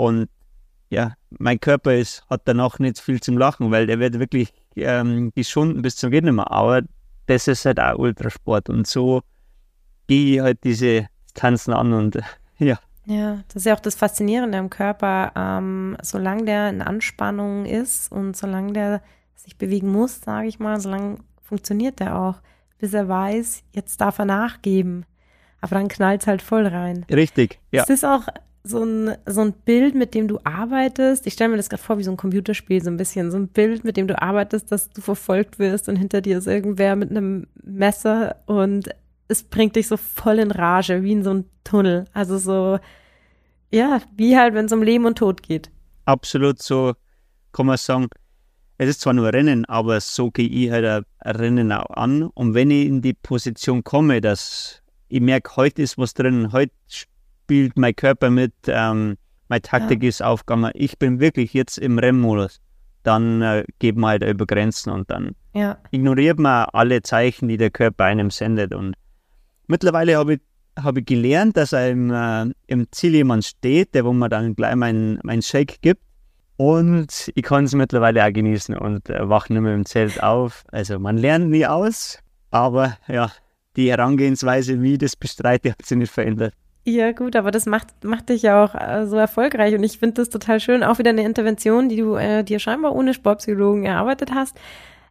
Und ja, mein Körper ist, hat danach nicht viel zum Lachen, weil der wird wirklich ähm, geschunden bis zum Geht nicht mehr. Aber das ist halt auch Ultrasport und so gehe ich halt diese Tanzen an und ja, Ja, das ist ja auch das Faszinierende am Körper. Ähm, solange der in Anspannung ist und solange der sich bewegen muss, sage ich mal, solange funktioniert der auch, bis er weiß, jetzt darf er nachgeben. Aber dann knallt es halt voll rein. richtig, ja. Ist das auch so ein, so ein Bild, mit dem du arbeitest? Ich stelle mir das gerade vor wie so ein Computerspiel, so ein bisschen. So ein Bild, mit dem du arbeitest, dass du verfolgt wirst und hinter dir ist irgendwer mit einem Messer und es bringt dich so voll in Rage, wie in so ein Tunnel. Also so, ja, wie halt, wenn es um Leben und Tod geht. absolut so, kann man sagen, es ist zwar nur Rennen, aber so gehe ich halt ein Rennen auch an. Und wenn ich in die Position komme, dass ich merke, heute ist was drin, heute spielt mein Körper mit, ähm, meine Taktik ist aufgegangen, ich bin wirklich jetzt im Rennmodus, dann äh, geht man halt über Grenzen und dann Ja, ignoriert man alle Zeichen, die der Körper einem sendet. Und mittlerweile habe ich, habe ich gelernt, dass einem äh, im Ziel jemand steht, der wo man dann gleich meinen mein Shake gibt. Und ich kann es mittlerweile auch genießen und äh, wache nicht mehr im Zelt auf. Also man lernt nie aus, aber ja, die Herangehensweise, wie ich das bestreite, hat sich nicht verändert. Ja, gut, aber das macht, macht dich ja auch äh, so erfolgreich und ich finde das total schön. Auch wieder eine Intervention, die du äh, dir scheinbar ohne Sportpsychologen erarbeitet hast,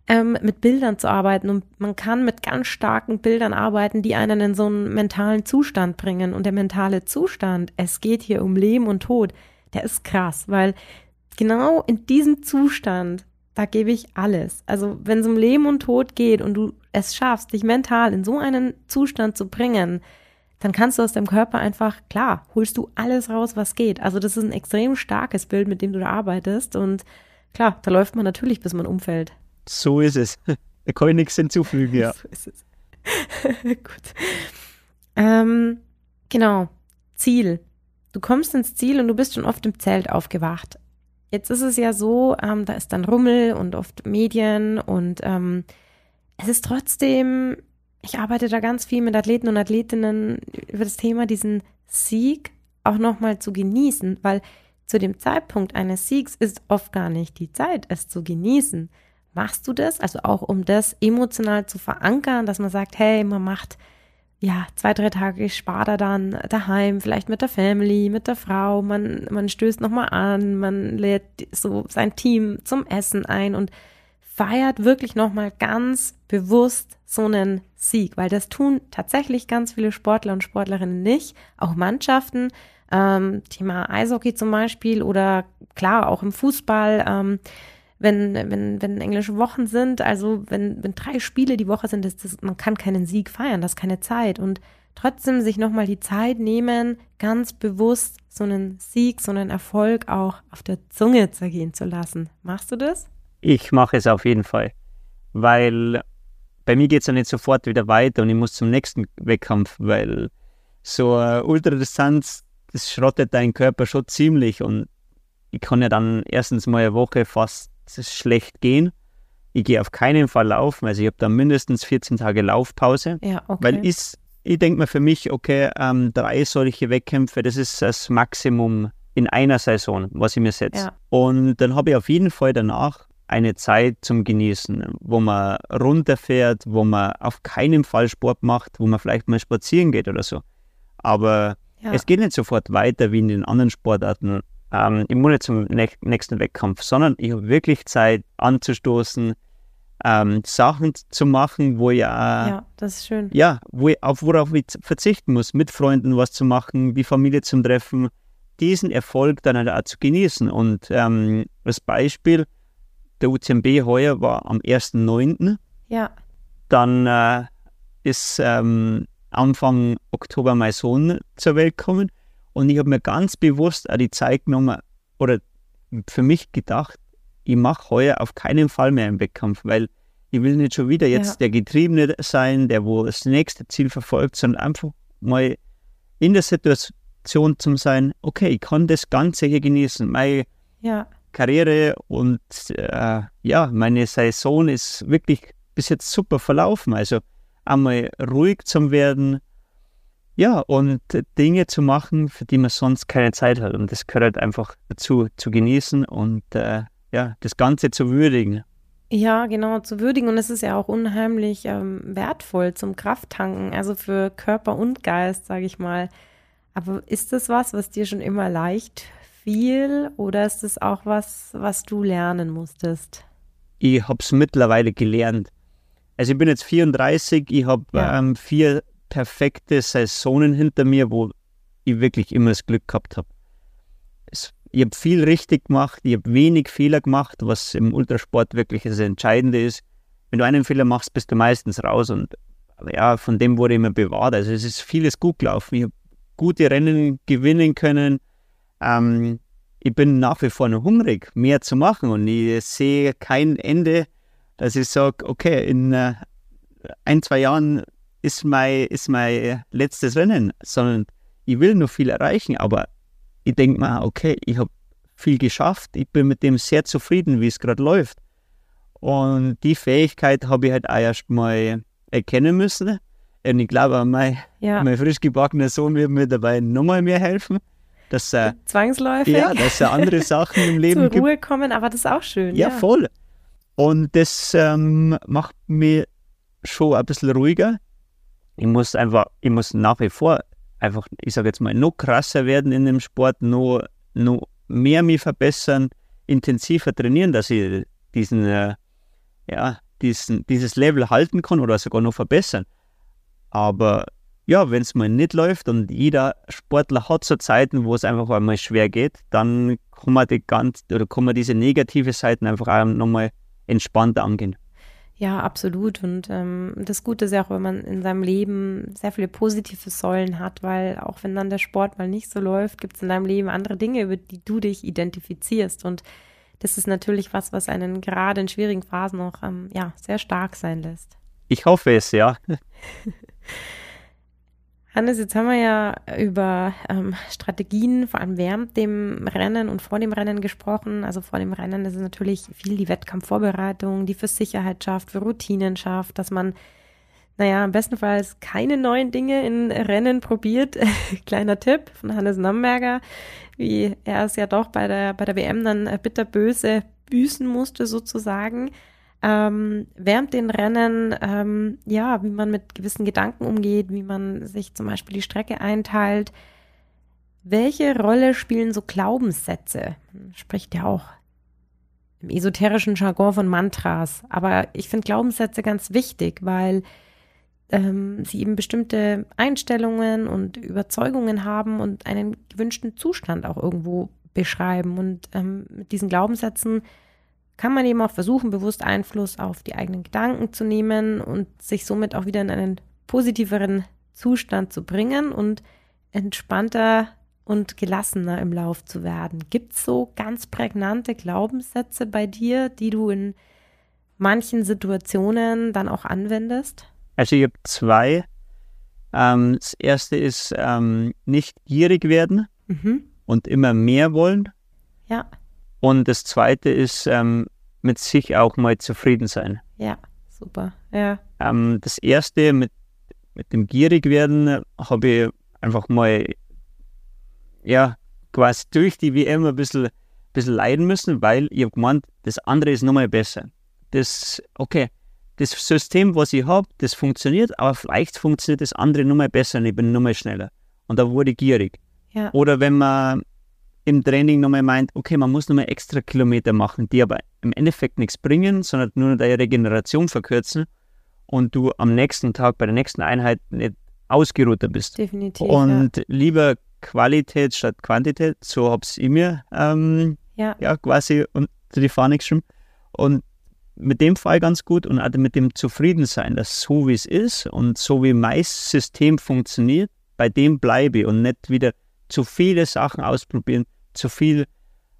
ähm, mit Bildern zu arbeiten. Und man kann mit ganz starken Bildern arbeiten, die einen in so einen mentalen Zustand bringen. Und der mentale Zustand, es geht hier um Leben und Tod, der ist krass, weil genau in diesem Zustand, da gebe ich alles. Also wenn es um Leben und Tod geht und du es schaffst, dich mental in so einen Zustand zu bringen, dann kannst du aus deinem Körper einfach, klar, holst du alles raus, was geht. Also das ist ein extrem starkes Bild, mit dem du da arbeitest. Und klar, da läuft man natürlich, bis man umfällt. So ist es. Da kann ich nichts hinzufügen, ja. So ist es. Gut. Ähm, genau. Ziel. Du kommst ins Ziel und du bist schon oft im Zelt aufgewacht. Jetzt ist es ja so, ähm, da ist dann Rummel und oft Medien und ähm, es ist trotzdem, ich arbeite da ganz viel mit Athleten und Athletinnen über das Thema, diesen Sieg auch nochmal zu genießen, weil zu dem Zeitpunkt eines Siegs ist oft gar nicht die Zeit, es zu genießen. Machst du das? Also auch um das emotional zu verankern, dass man sagt, hey, man macht ja, zwei, drei Tage spart er dann daheim, vielleicht mit der Family, mit der Frau, man, man stößt nochmal an, man lädt so sein Team zum Essen ein und feiert wirklich nochmal ganz bewusst so einen Sieg, weil das tun tatsächlich ganz viele Sportler und Sportlerinnen nicht, auch Mannschaften, ähm, Thema Eishockey zum Beispiel oder klar auch im Fußball, ähm, wenn, wenn, wenn englische Wochen sind, also wenn, wenn drei Spiele die Woche sind, ist das, man kann keinen Sieg feiern, das ist keine Zeit. Und trotzdem sich nochmal die Zeit nehmen, ganz bewusst so einen Sieg, so einen Erfolg auch auf der Zunge zergehen zu lassen. Machst du das? Ich mache es auf jeden Fall, weil bei mir geht es ja nicht sofort wieder weiter und ich muss zum nächsten Wettkampf, weil so Ultradistanz, das schrottet deinen Körper schon ziemlich und ich kann ja dann erstens mal eine Woche fast schlecht gehen. Ich gehe auf keinen Fall laufen. Also ich habe da mindestens 14 Tage Laufpause. Ja, okay. Weil ich, ich denke mir für mich, okay, ähm, drei solche Wettkämpfe, das ist das Maximum in einer Saison, was ich mir setze. Ja. Und dann habe ich auf jeden Fall danach eine Zeit zum Genießen, wo man runterfährt, wo man auf keinen Fall Sport macht, wo man vielleicht mal spazieren geht oder so. Aber ja. es geht nicht sofort weiter wie in den anderen Sportarten ähm, ich muss nicht zum nächsten Wettkampf, sondern ich habe wirklich Zeit anzustoßen, ähm, Sachen zu machen, wo ich auch, ja, das ist schön. Ja, wo ich, auf worauf ich verzichten muss, mit Freunden was zu machen, die Familie zum Treffen, diesen Erfolg dann halt auch zu genießen. Und ähm, als Beispiel, der UTMB heuer war am 1.9. Ja. Dann äh, ist ähm, Anfang Oktober mein Sohn zur Welt gekommen. Und ich habe mir ganz bewusst auch die Zeit genommen oder für mich gedacht, ich mache heuer auf keinen Fall mehr einen Wettkampf, weil ich will nicht schon wieder jetzt ja. der Getriebene sein, der wo das nächste Ziel verfolgt, sondern einfach mal in der Situation zu sein, okay, ich kann das Ganze hier genießen. Meine ja. Karriere und äh, ja, meine Saison ist wirklich bis jetzt super verlaufen. Also einmal ruhig zu werden, ja, und Dinge zu machen, für die man sonst keine Zeit hat. Und das gehört halt einfach dazu, zu genießen und äh, ja, das Ganze zu würdigen. Ja, genau, zu würdigen. Und es ist ja auch unheimlich ähm, wertvoll zum Krafttanken, also für Körper und Geist, sage ich mal. Aber ist das was, was dir schon immer leicht fiel oder ist das auch was, was du lernen musstest? Ich habe es mittlerweile gelernt. Also ich bin jetzt 34, ich habe ja. ähm, vier perfekte Saisonen hinter mir, wo ich wirklich immer das Glück gehabt habe. Ich habe viel richtig gemacht, ich habe wenig Fehler gemacht, was im Ultrasport wirklich das Entscheidende ist. Wenn du einen Fehler machst, bist du meistens raus und ja, von dem wurde ich immer bewahrt. Also es ist vieles gut gelaufen. Ich habe gute Rennen gewinnen können. Ähm, ich bin nach wie vor noch hungrig, mehr zu machen und ich sehe kein Ende, dass ich sage, okay, in äh, ein, zwei Jahren ist mein, ist mein letztes Rennen, sondern ich will noch viel erreichen, aber ich denke mir, okay, ich habe viel geschafft, ich bin mit dem sehr zufrieden, wie es gerade läuft. Und die Fähigkeit habe ich halt auch erst mal erkennen müssen. Und ich glaube, mein, ja. mein frisch gebackener Sohn wird mir dabei nochmal mehr helfen. Dass er, Zwangsläufig. Ja, dass er andere Sachen im Leben Zur Ruhe gibt. kommen, aber das ist auch schön. Ja, ja. voll. Und das ähm, macht mich schon ein bisschen ruhiger ich muss einfach, ich muss nach wie vor einfach, ich sage jetzt mal, noch krasser werden in dem Sport, noch, noch mehr mich verbessern, intensiver trainieren, dass ich diesen, äh, ja, diesen, dieses Level halten kann oder sogar noch verbessern. Aber ja, wenn es mal nicht läuft und jeder Sportler hat so Zeiten, wo es einfach einmal schwer geht, dann kann man die ganz oder kann man diese negative Seiten einfach auch nochmal entspannter angehen. Ja, absolut. Und ähm, das Gute ist ja auch, wenn man in seinem Leben sehr viele positive Säulen hat, weil auch wenn dann der Sport mal nicht so läuft, gibt es in deinem Leben andere Dinge, über die du dich identifizierst. Und das ist natürlich was, was einen gerade in schwierigen Phasen auch ähm, ja, sehr stark sein lässt. Ich hoffe es, ja. Hannes, jetzt haben wir ja über ähm, Strategien, vor allem während dem Rennen und vor dem Rennen gesprochen. Also vor dem Rennen ist es natürlich viel die Wettkampfvorbereitung, die für Sicherheit schafft, für Routinen schafft, dass man, naja, im besten Fall keine neuen Dinge in Rennen probiert. Kleiner Tipp von Hannes Namberger, wie er es ja doch bei der, bei der WM dann bitterböse büßen musste sozusagen ähm, während den Rennen, ähm, ja, wie man mit gewissen Gedanken umgeht, wie man sich zum Beispiel die Strecke einteilt. Welche Rolle spielen so Glaubenssätze? Man spricht ja auch im esoterischen Jargon von Mantras. Aber ich finde Glaubenssätze ganz wichtig, weil ähm, sie eben bestimmte Einstellungen und Überzeugungen haben und einen gewünschten Zustand auch irgendwo beschreiben. Und ähm, mit diesen Glaubenssätzen kann man eben auch versuchen, bewusst Einfluss auf die eigenen Gedanken zu nehmen und sich somit auch wieder in einen positiveren Zustand zu bringen und entspannter und gelassener im Lauf zu werden. Gibt es so ganz prägnante Glaubenssätze bei dir, die du in manchen Situationen dann auch anwendest? Also ich habe zwei. Ähm, das erste ist ähm, nicht gierig werden mhm. und immer mehr wollen. Ja. Und das Zweite ist ähm, mit sich auch mal zufrieden sein. Ja, super. Ja. Ähm, das Erste mit, mit dem Gierigwerden habe ich einfach mal, ja, quasi durch die WM ein bisschen, bisschen leiden müssen, weil ich habe gemeint, das andere ist nochmal besser. Das, okay, das System, was ich habe, das funktioniert, aber vielleicht funktioniert das andere nochmal besser und ich bin nochmal schneller. Und da wurde ich gierig. Ja. Oder wenn man im Training nochmal meint, okay, man muss nochmal extra Kilometer machen, die aber im Endeffekt nichts bringen, sondern nur deine Regeneration verkürzen und du am nächsten Tag bei der nächsten Einheit nicht ausgeruhter bist. Definitiv. Und ja. lieber Qualität statt Quantität, so habe ich mir ähm, ja. ja. quasi unter die Fahne geschrieben. Und mit dem Fall ganz gut und auch mit dem Zufriedensein, dass so wie es ist und so wie mein System funktioniert, bei dem bleibe ich und nicht wieder zu viele Sachen ausprobieren, zu viel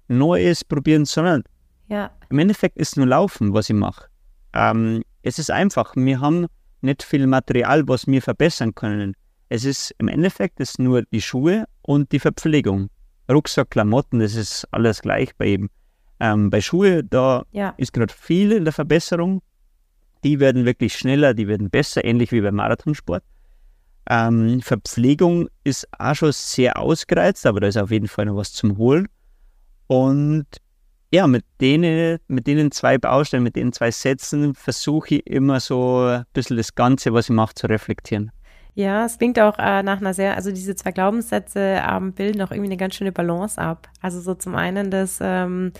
Neues probieren, sondern ja. im Endeffekt ist nur Laufen, was ich mache. Ähm, es ist einfach, wir haben nicht viel Material, was wir verbessern können. Es ist im Endeffekt ist nur die Schuhe und die Verpflegung. Rucksack, Klamotten, das ist alles gleich bei ihm. Ähm, bei Schuhe, da ja. ist gerade viel in der Verbesserung. Die werden wirklich schneller, die werden besser, ähnlich wie beim Marathonsport. Ähm, Verpflegung ist auch schon sehr ausgereizt, aber da ist auf jeden Fall noch was zum Holen. Und ja, mit denen, mit denen zwei Baustellen, mit den zwei Sätzen versuche ich immer so ein bisschen das Ganze, was ich mache, zu reflektieren. Ja, es klingt auch äh, nach einer sehr, also diese zwei Glaubenssätze ähm, bilden auch irgendwie eine ganz schöne Balance ab. Also so zum einen das, ähm,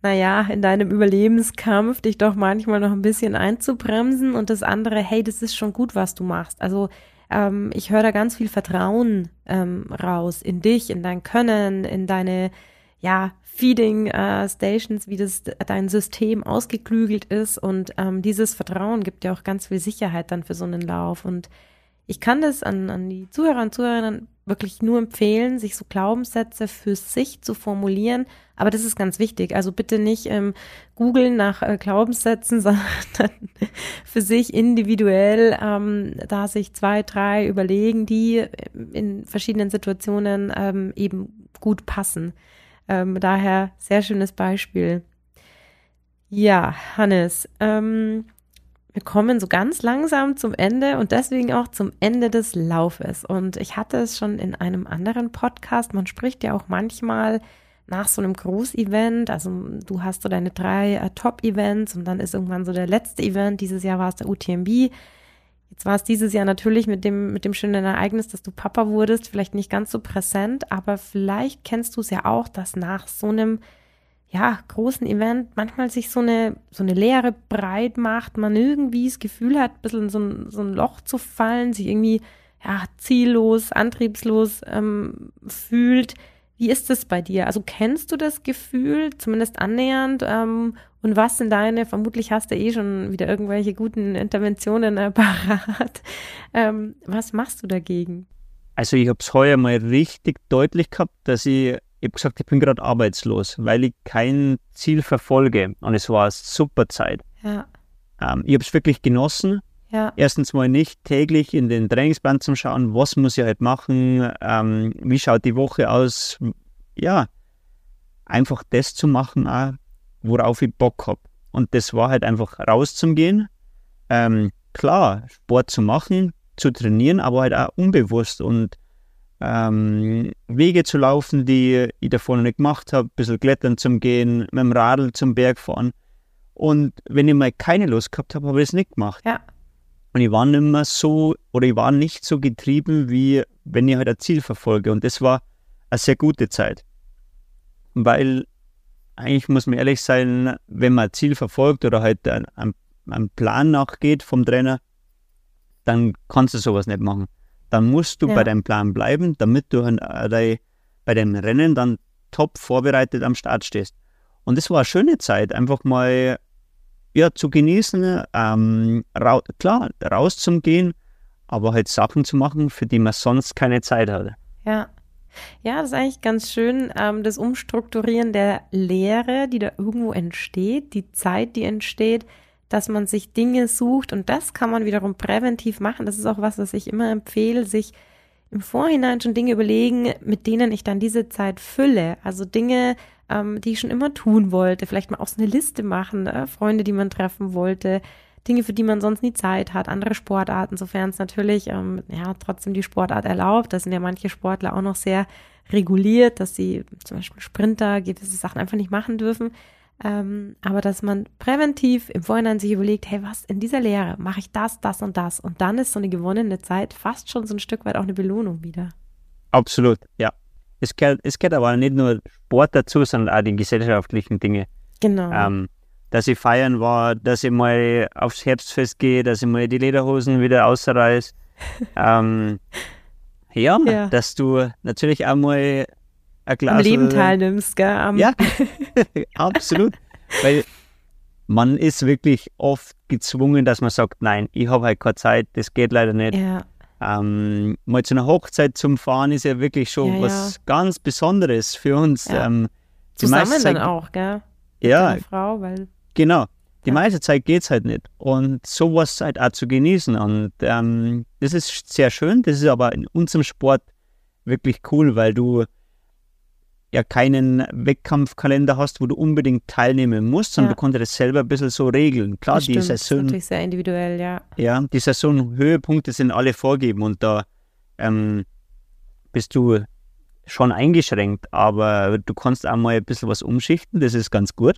naja, in deinem Überlebenskampf dich doch manchmal noch ein bisschen einzubremsen und das andere, hey, das ist schon gut, was du machst. Also ähm, ich höre da ganz viel Vertrauen ähm, raus in dich, in dein Können, in deine, ja, Feeding äh, Stations, wie das dein System ausgeklügelt ist. Und ähm, dieses Vertrauen gibt ja auch ganz viel Sicherheit dann für so einen Lauf. Und ich kann das an, an die Zuhörer und Zuhörerinnen wirklich nur empfehlen, sich so Glaubenssätze für sich zu formulieren. Aber das ist ganz wichtig. Also bitte nicht ähm, googeln nach äh, Glaubenssätzen, sondern für sich individuell ähm, da sich zwei, drei überlegen, die in verschiedenen Situationen ähm, eben gut passen. Ähm, daher sehr schönes Beispiel. Ja, Hannes, ähm, wir kommen so ganz langsam zum Ende und deswegen auch zum Ende des Laufes. Und ich hatte es schon in einem anderen Podcast. Man spricht ja auch manchmal nach so einem Großevent. Also du hast so deine drei äh, Top-Events und dann ist irgendwann so der letzte Event. Dieses Jahr war es der UTMB. Jetzt war es dieses Jahr natürlich mit dem, mit dem schönen Ereignis, dass du Papa wurdest, vielleicht nicht ganz so präsent, aber vielleicht kennst du es ja auch, dass nach so einem ja, großen Event manchmal sich so eine, so eine Leere breit macht, man irgendwie das Gefühl hat, ein bisschen in so ein, so ein Loch zu fallen, sich irgendwie ja, ziellos, antriebslos ähm, fühlt. Wie ist das bei dir? Also kennst du das Gefühl, zumindest annähernd? Ähm, und was sind deine, vermutlich hast du eh schon wieder irgendwelche guten Interventionen parat. Ähm, was machst du dagegen? Also ich habe es heuer mal richtig deutlich gehabt, dass ich ich habe gesagt, ich bin gerade arbeitslos, weil ich kein Ziel verfolge. Und es war eine super Zeit. Ja. Ähm, ich habe es wirklich genossen. Ja. Erstens mal nicht täglich in den Trainingsplan zu schauen, was muss ich halt machen, ähm, wie schaut die Woche aus. Ja, einfach das zu machen, auch, worauf ich Bock habe. Und das war halt einfach rauszugehen, ähm, klar, Sport zu machen, zu trainieren, aber halt auch unbewusst und ähm, Wege zu laufen, die ich davor noch nicht gemacht habe, ein bisschen klettern zum Gehen, mit dem Radl zum Berg fahren. Und wenn ich mal keine Lust gehabt habe, habe ich es nicht gemacht. Ja. Und ich war nicht mehr so, oder ich war nicht so getrieben, wie wenn ich halt ein Ziel verfolge. Und das war eine sehr gute Zeit. Weil eigentlich muss man ehrlich sein, wenn man ein Ziel verfolgt oder halt einem, Plan nachgeht vom Trainer, dann kannst du sowas nicht machen. Dann musst du ja. bei deinem Plan bleiben, damit du äh, bei dem Rennen dann top vorbereitet am Start stehst. Und das war eine schöne Zeit, einfach mal ja, zu genießen, ähm, ra klar, rauszugehen, aber halt Sachen zu machen, für die man sonst keine Zeit hatte. Ja. Ja, das ist eigentlich ganz schön, ähm, das Umstrukturieren der Lehre, die da irgendwo entsteht, die Zeit, die entsteht, dass man sich Dinge sucht und das kann man wiederum präventiv machen. Das ist auch was, was ich immer empfehle, sich im Vorhinein schon Dinge überlegen, mit denen ich dann diese Zeit fülle. Also Dinge, ähm, die ich schon immer tun wollte. Vielleicht mal auch so eine Liste machen, äh, Freunde, die man treffen wollte, Dinge, für die man sonst nie Zeit hat, andere Sportarten, sofern es natürlich ähm, ja trotzdem die Sportart erlaubt. Da sind ja manche Sportler auch noch sehr reguliert, dass sie zum Beispiel Sprinter gewisse Sachen einfach nicht machen dürfen. Ähm, aber dass man präventiv im Vorhinein sich überlegt, hey, was in dieser Lehre mache ich das, das und das. Und dann ist so eine gewonnene Zeit fast schon so ein Stück weit auch eine Belohnung wieder. Absolut, ja. Es gehört, es gehört aber nicht nur Sport dazu, sondern auch die gesellschaftlichen Dinge. Genau. Ähm, dass ich feiern war, dass ich mal aufs Herbstfest gehe, dass ich mal die Lederhosen wieder ausreiße. ähm, ja, ja, dass du natürlich auch mal. Am Leben teilnimmst, gell? Am ja, absolut. Weil man ist wirklich oft gezwungen, dass man sagt, nein, ich habe halt keine Zeit, das geht leider nicht. Ja. Ähm, mal zu einer Hochzeit zum Fahren ist ja wirklich schon ja, was ja. ganz Besonderes für uns. Ähm, Zusammen dann auch, gell? Mit ja. Frau, weil genau. Die meiste Zeit geht es halt nicht. Und sowas halt auch zu genießen. Und ähm, das ist sehr schön. Das ist aber in unserem Sport wirklich cool, weil du ja keinen Wettkampfkalender hast, wo du unbedingt teilnehmen musst, sondern ja. du konntest das selber ein bisschen so regeln. Klar, das die stimmt, Saison. Das ist natürlich sehr individuell, ja. Ja, die Saisonhöhepunkte sind alle vorgeben und da ähm, bist du schon eingeschränkt, aber du kannst auch mal ein bisschen was umschichten, das ist ganz gut.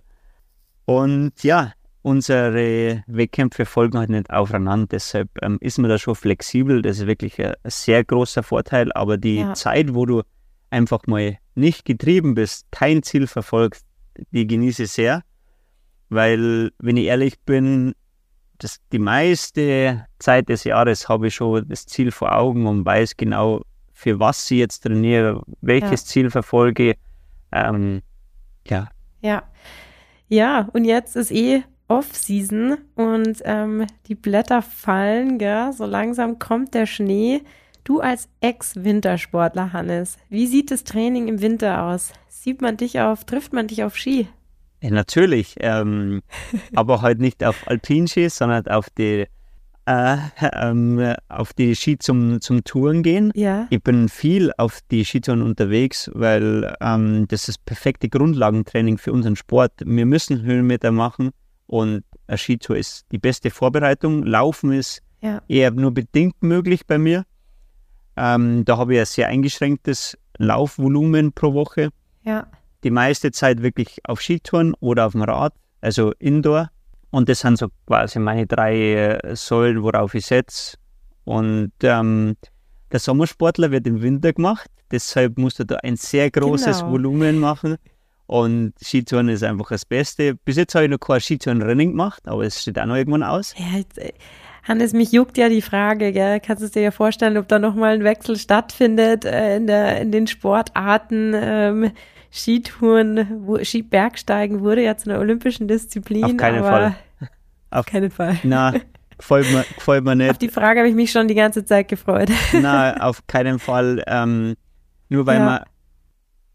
Und ja, unsere Wettkämpfe folgen halt nicht aufeinander, deshalb ähm, ist man da schon flexibel, das ist wirklich ein, ein sehr großer Vorteil, aber die ja. Zeit, wo du einfach mal nicht getrieben bist, kein Ziel verfolgst, die genieße ich sehr. Weil, wenn ich ehrlich bin, das, die meiste Zeit des Jahres habe ich schon das Ziel vor Augen und weiß genau, für was ich jetzt trainiere, welches ja. Ziel verfolge. Ähm, ja. Ja. Ja, und jetzt ist eh Off-Season und ähm, die Blätter fallen, gell? so langsam kommt der Schnee. Du als Ex-Wintersportler, Hannes, wie sieht das Training im Winter aus? Sieht man dich auf, trifft man dich auf Ski? Ja, natürlich, ähm, aber halt nicht auf Alpinski, sondern auf die, äh, ähm, auf die Ski zum, zum Touren gehen. Ja. Ich bin viel auf die Skitouren unterwegs, weil ähm, das ist perfekte Grundlagentraining für unseren Sport. Wir müssen Höhenmeter machen und eine Skitour ist die beste Vorbereitung. Laufen ist ja. eher nur bedingt möglich bei mir. Ähm, da habe ich ein sehr eingeschränktes Laufvolumen pro Woche. Ja. Die meiste Zeit wirklich auf Skitouren oder auf dem Rad, also Indoor. Und das sind so quasi meine drei äh, Säulen, worauf ich setze. Und ähm, der Sommersportler wird im Winter gemacht, deshalb musst du da ein sehr großes genau. Volumen machen. Und Skitouren ist einfach das Beste. Bis jetzt habe ich noch kein Skitourenrennen gemacht, aber es steht auch noch irgendwann aus. Ja, jetzt, äh, Hannes, mich juckt ja die Frage, gell? kannst du dir ja vorstellen, ob da nochmal ein Wechsel stattfindet äh, in, der, in den Sportarten. Ähm, Skitouren, wo, Skibergsteigen wurde ja zu einer olympischen Disziplin. Auf keinen Fall. Auf keinen Fall. Na, gefällt mir, gefällt mir nicht. Auf die Frage habe ich mich schon die ganze Zeit gefreut. Na, auf keinen Fall. Ähm, nur weil ja. man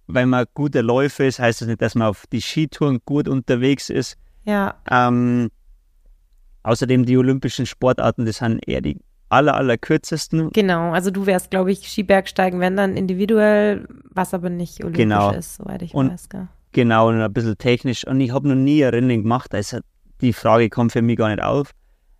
weil man gute Läufe ist, heißt das nicht, dass man auf die Skitouren gut unterwegs ist. Ja. Ähm, außerdem die olympischen Sportarten, das sind eher die aller, aller kürzesten. Genau, also du wärst, glaube ich, Skibergsteigen, wenn dann individuell, was aber nicht olympisch genau. ist, soweit ich und, weiß. Gell? Genau, und ein bisschen technisch. Und ich habe noch nie ein Rennen gemacht, also die Frage kommt für mich gar nicht auf.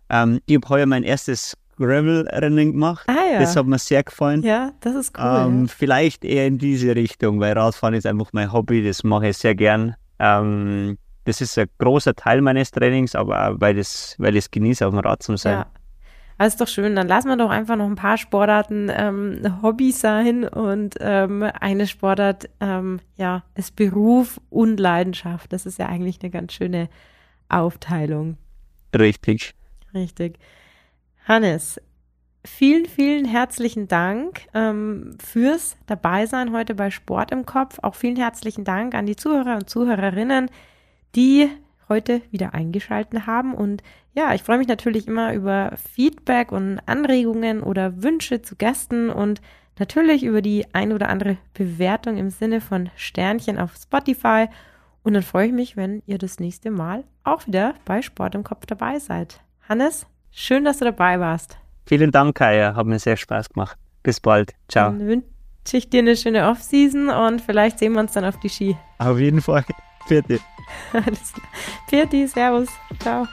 Ähm, ich habe heuer mein erstes Gravel-Rennen gemacht. Ah ja. Das hat mir sehr gefallen. Ja, das ist cool. Ähm. Vielleicht eher in diese Richtung, weil Radfahren ist einfach mein Hobby, das mache ich sehr gern. Ähm, das ist ein großer Teil meines Trainings, aber auch weil, das, weil ich es genieße, auf dem Rad zu sein. Ja. Also ist doch schön, dann lassen wir doch einfach noch ein paar Sportarten ähm, Hobbys sein und ähm, eine Sportart ähm, ja ist Beruf und Leidenschaft. Das ist ja eigentlich eine ganz schöne Aufteilung. Richtig. Richtig. Hannes, vielen, vielen herzlichen Dank ähm, fürs Dabeisein heute bei Sport im Kopf. Auch vielen herzlichen Dank an die Zuhörer und Zuhörerinnen, die heute wieder eingeschaltet haben. Und ja, ich freue mich natürlich immer über Feedback und Anregungen oder Wünsche zu Gästen und natürlich über die ein oder andere Bewertung im Sinne von Sternchen auf Spotify. Und dann freue ich mich, wenn ihr das nächste Mal auch wieder bei Sport im Kopf dabei seid. Hannes, schön, dass du dabei warst. Vielen Dank, Kaya. Hat mir sehr Spaß gemacht. Bis bald. Ciao. Dann wünsche ich dir eine schöne Off-Season und vielleicht sehen wir uns dann auf die Ski. Auf jeden Fall. Klar. Pirti, Servus. Ciao.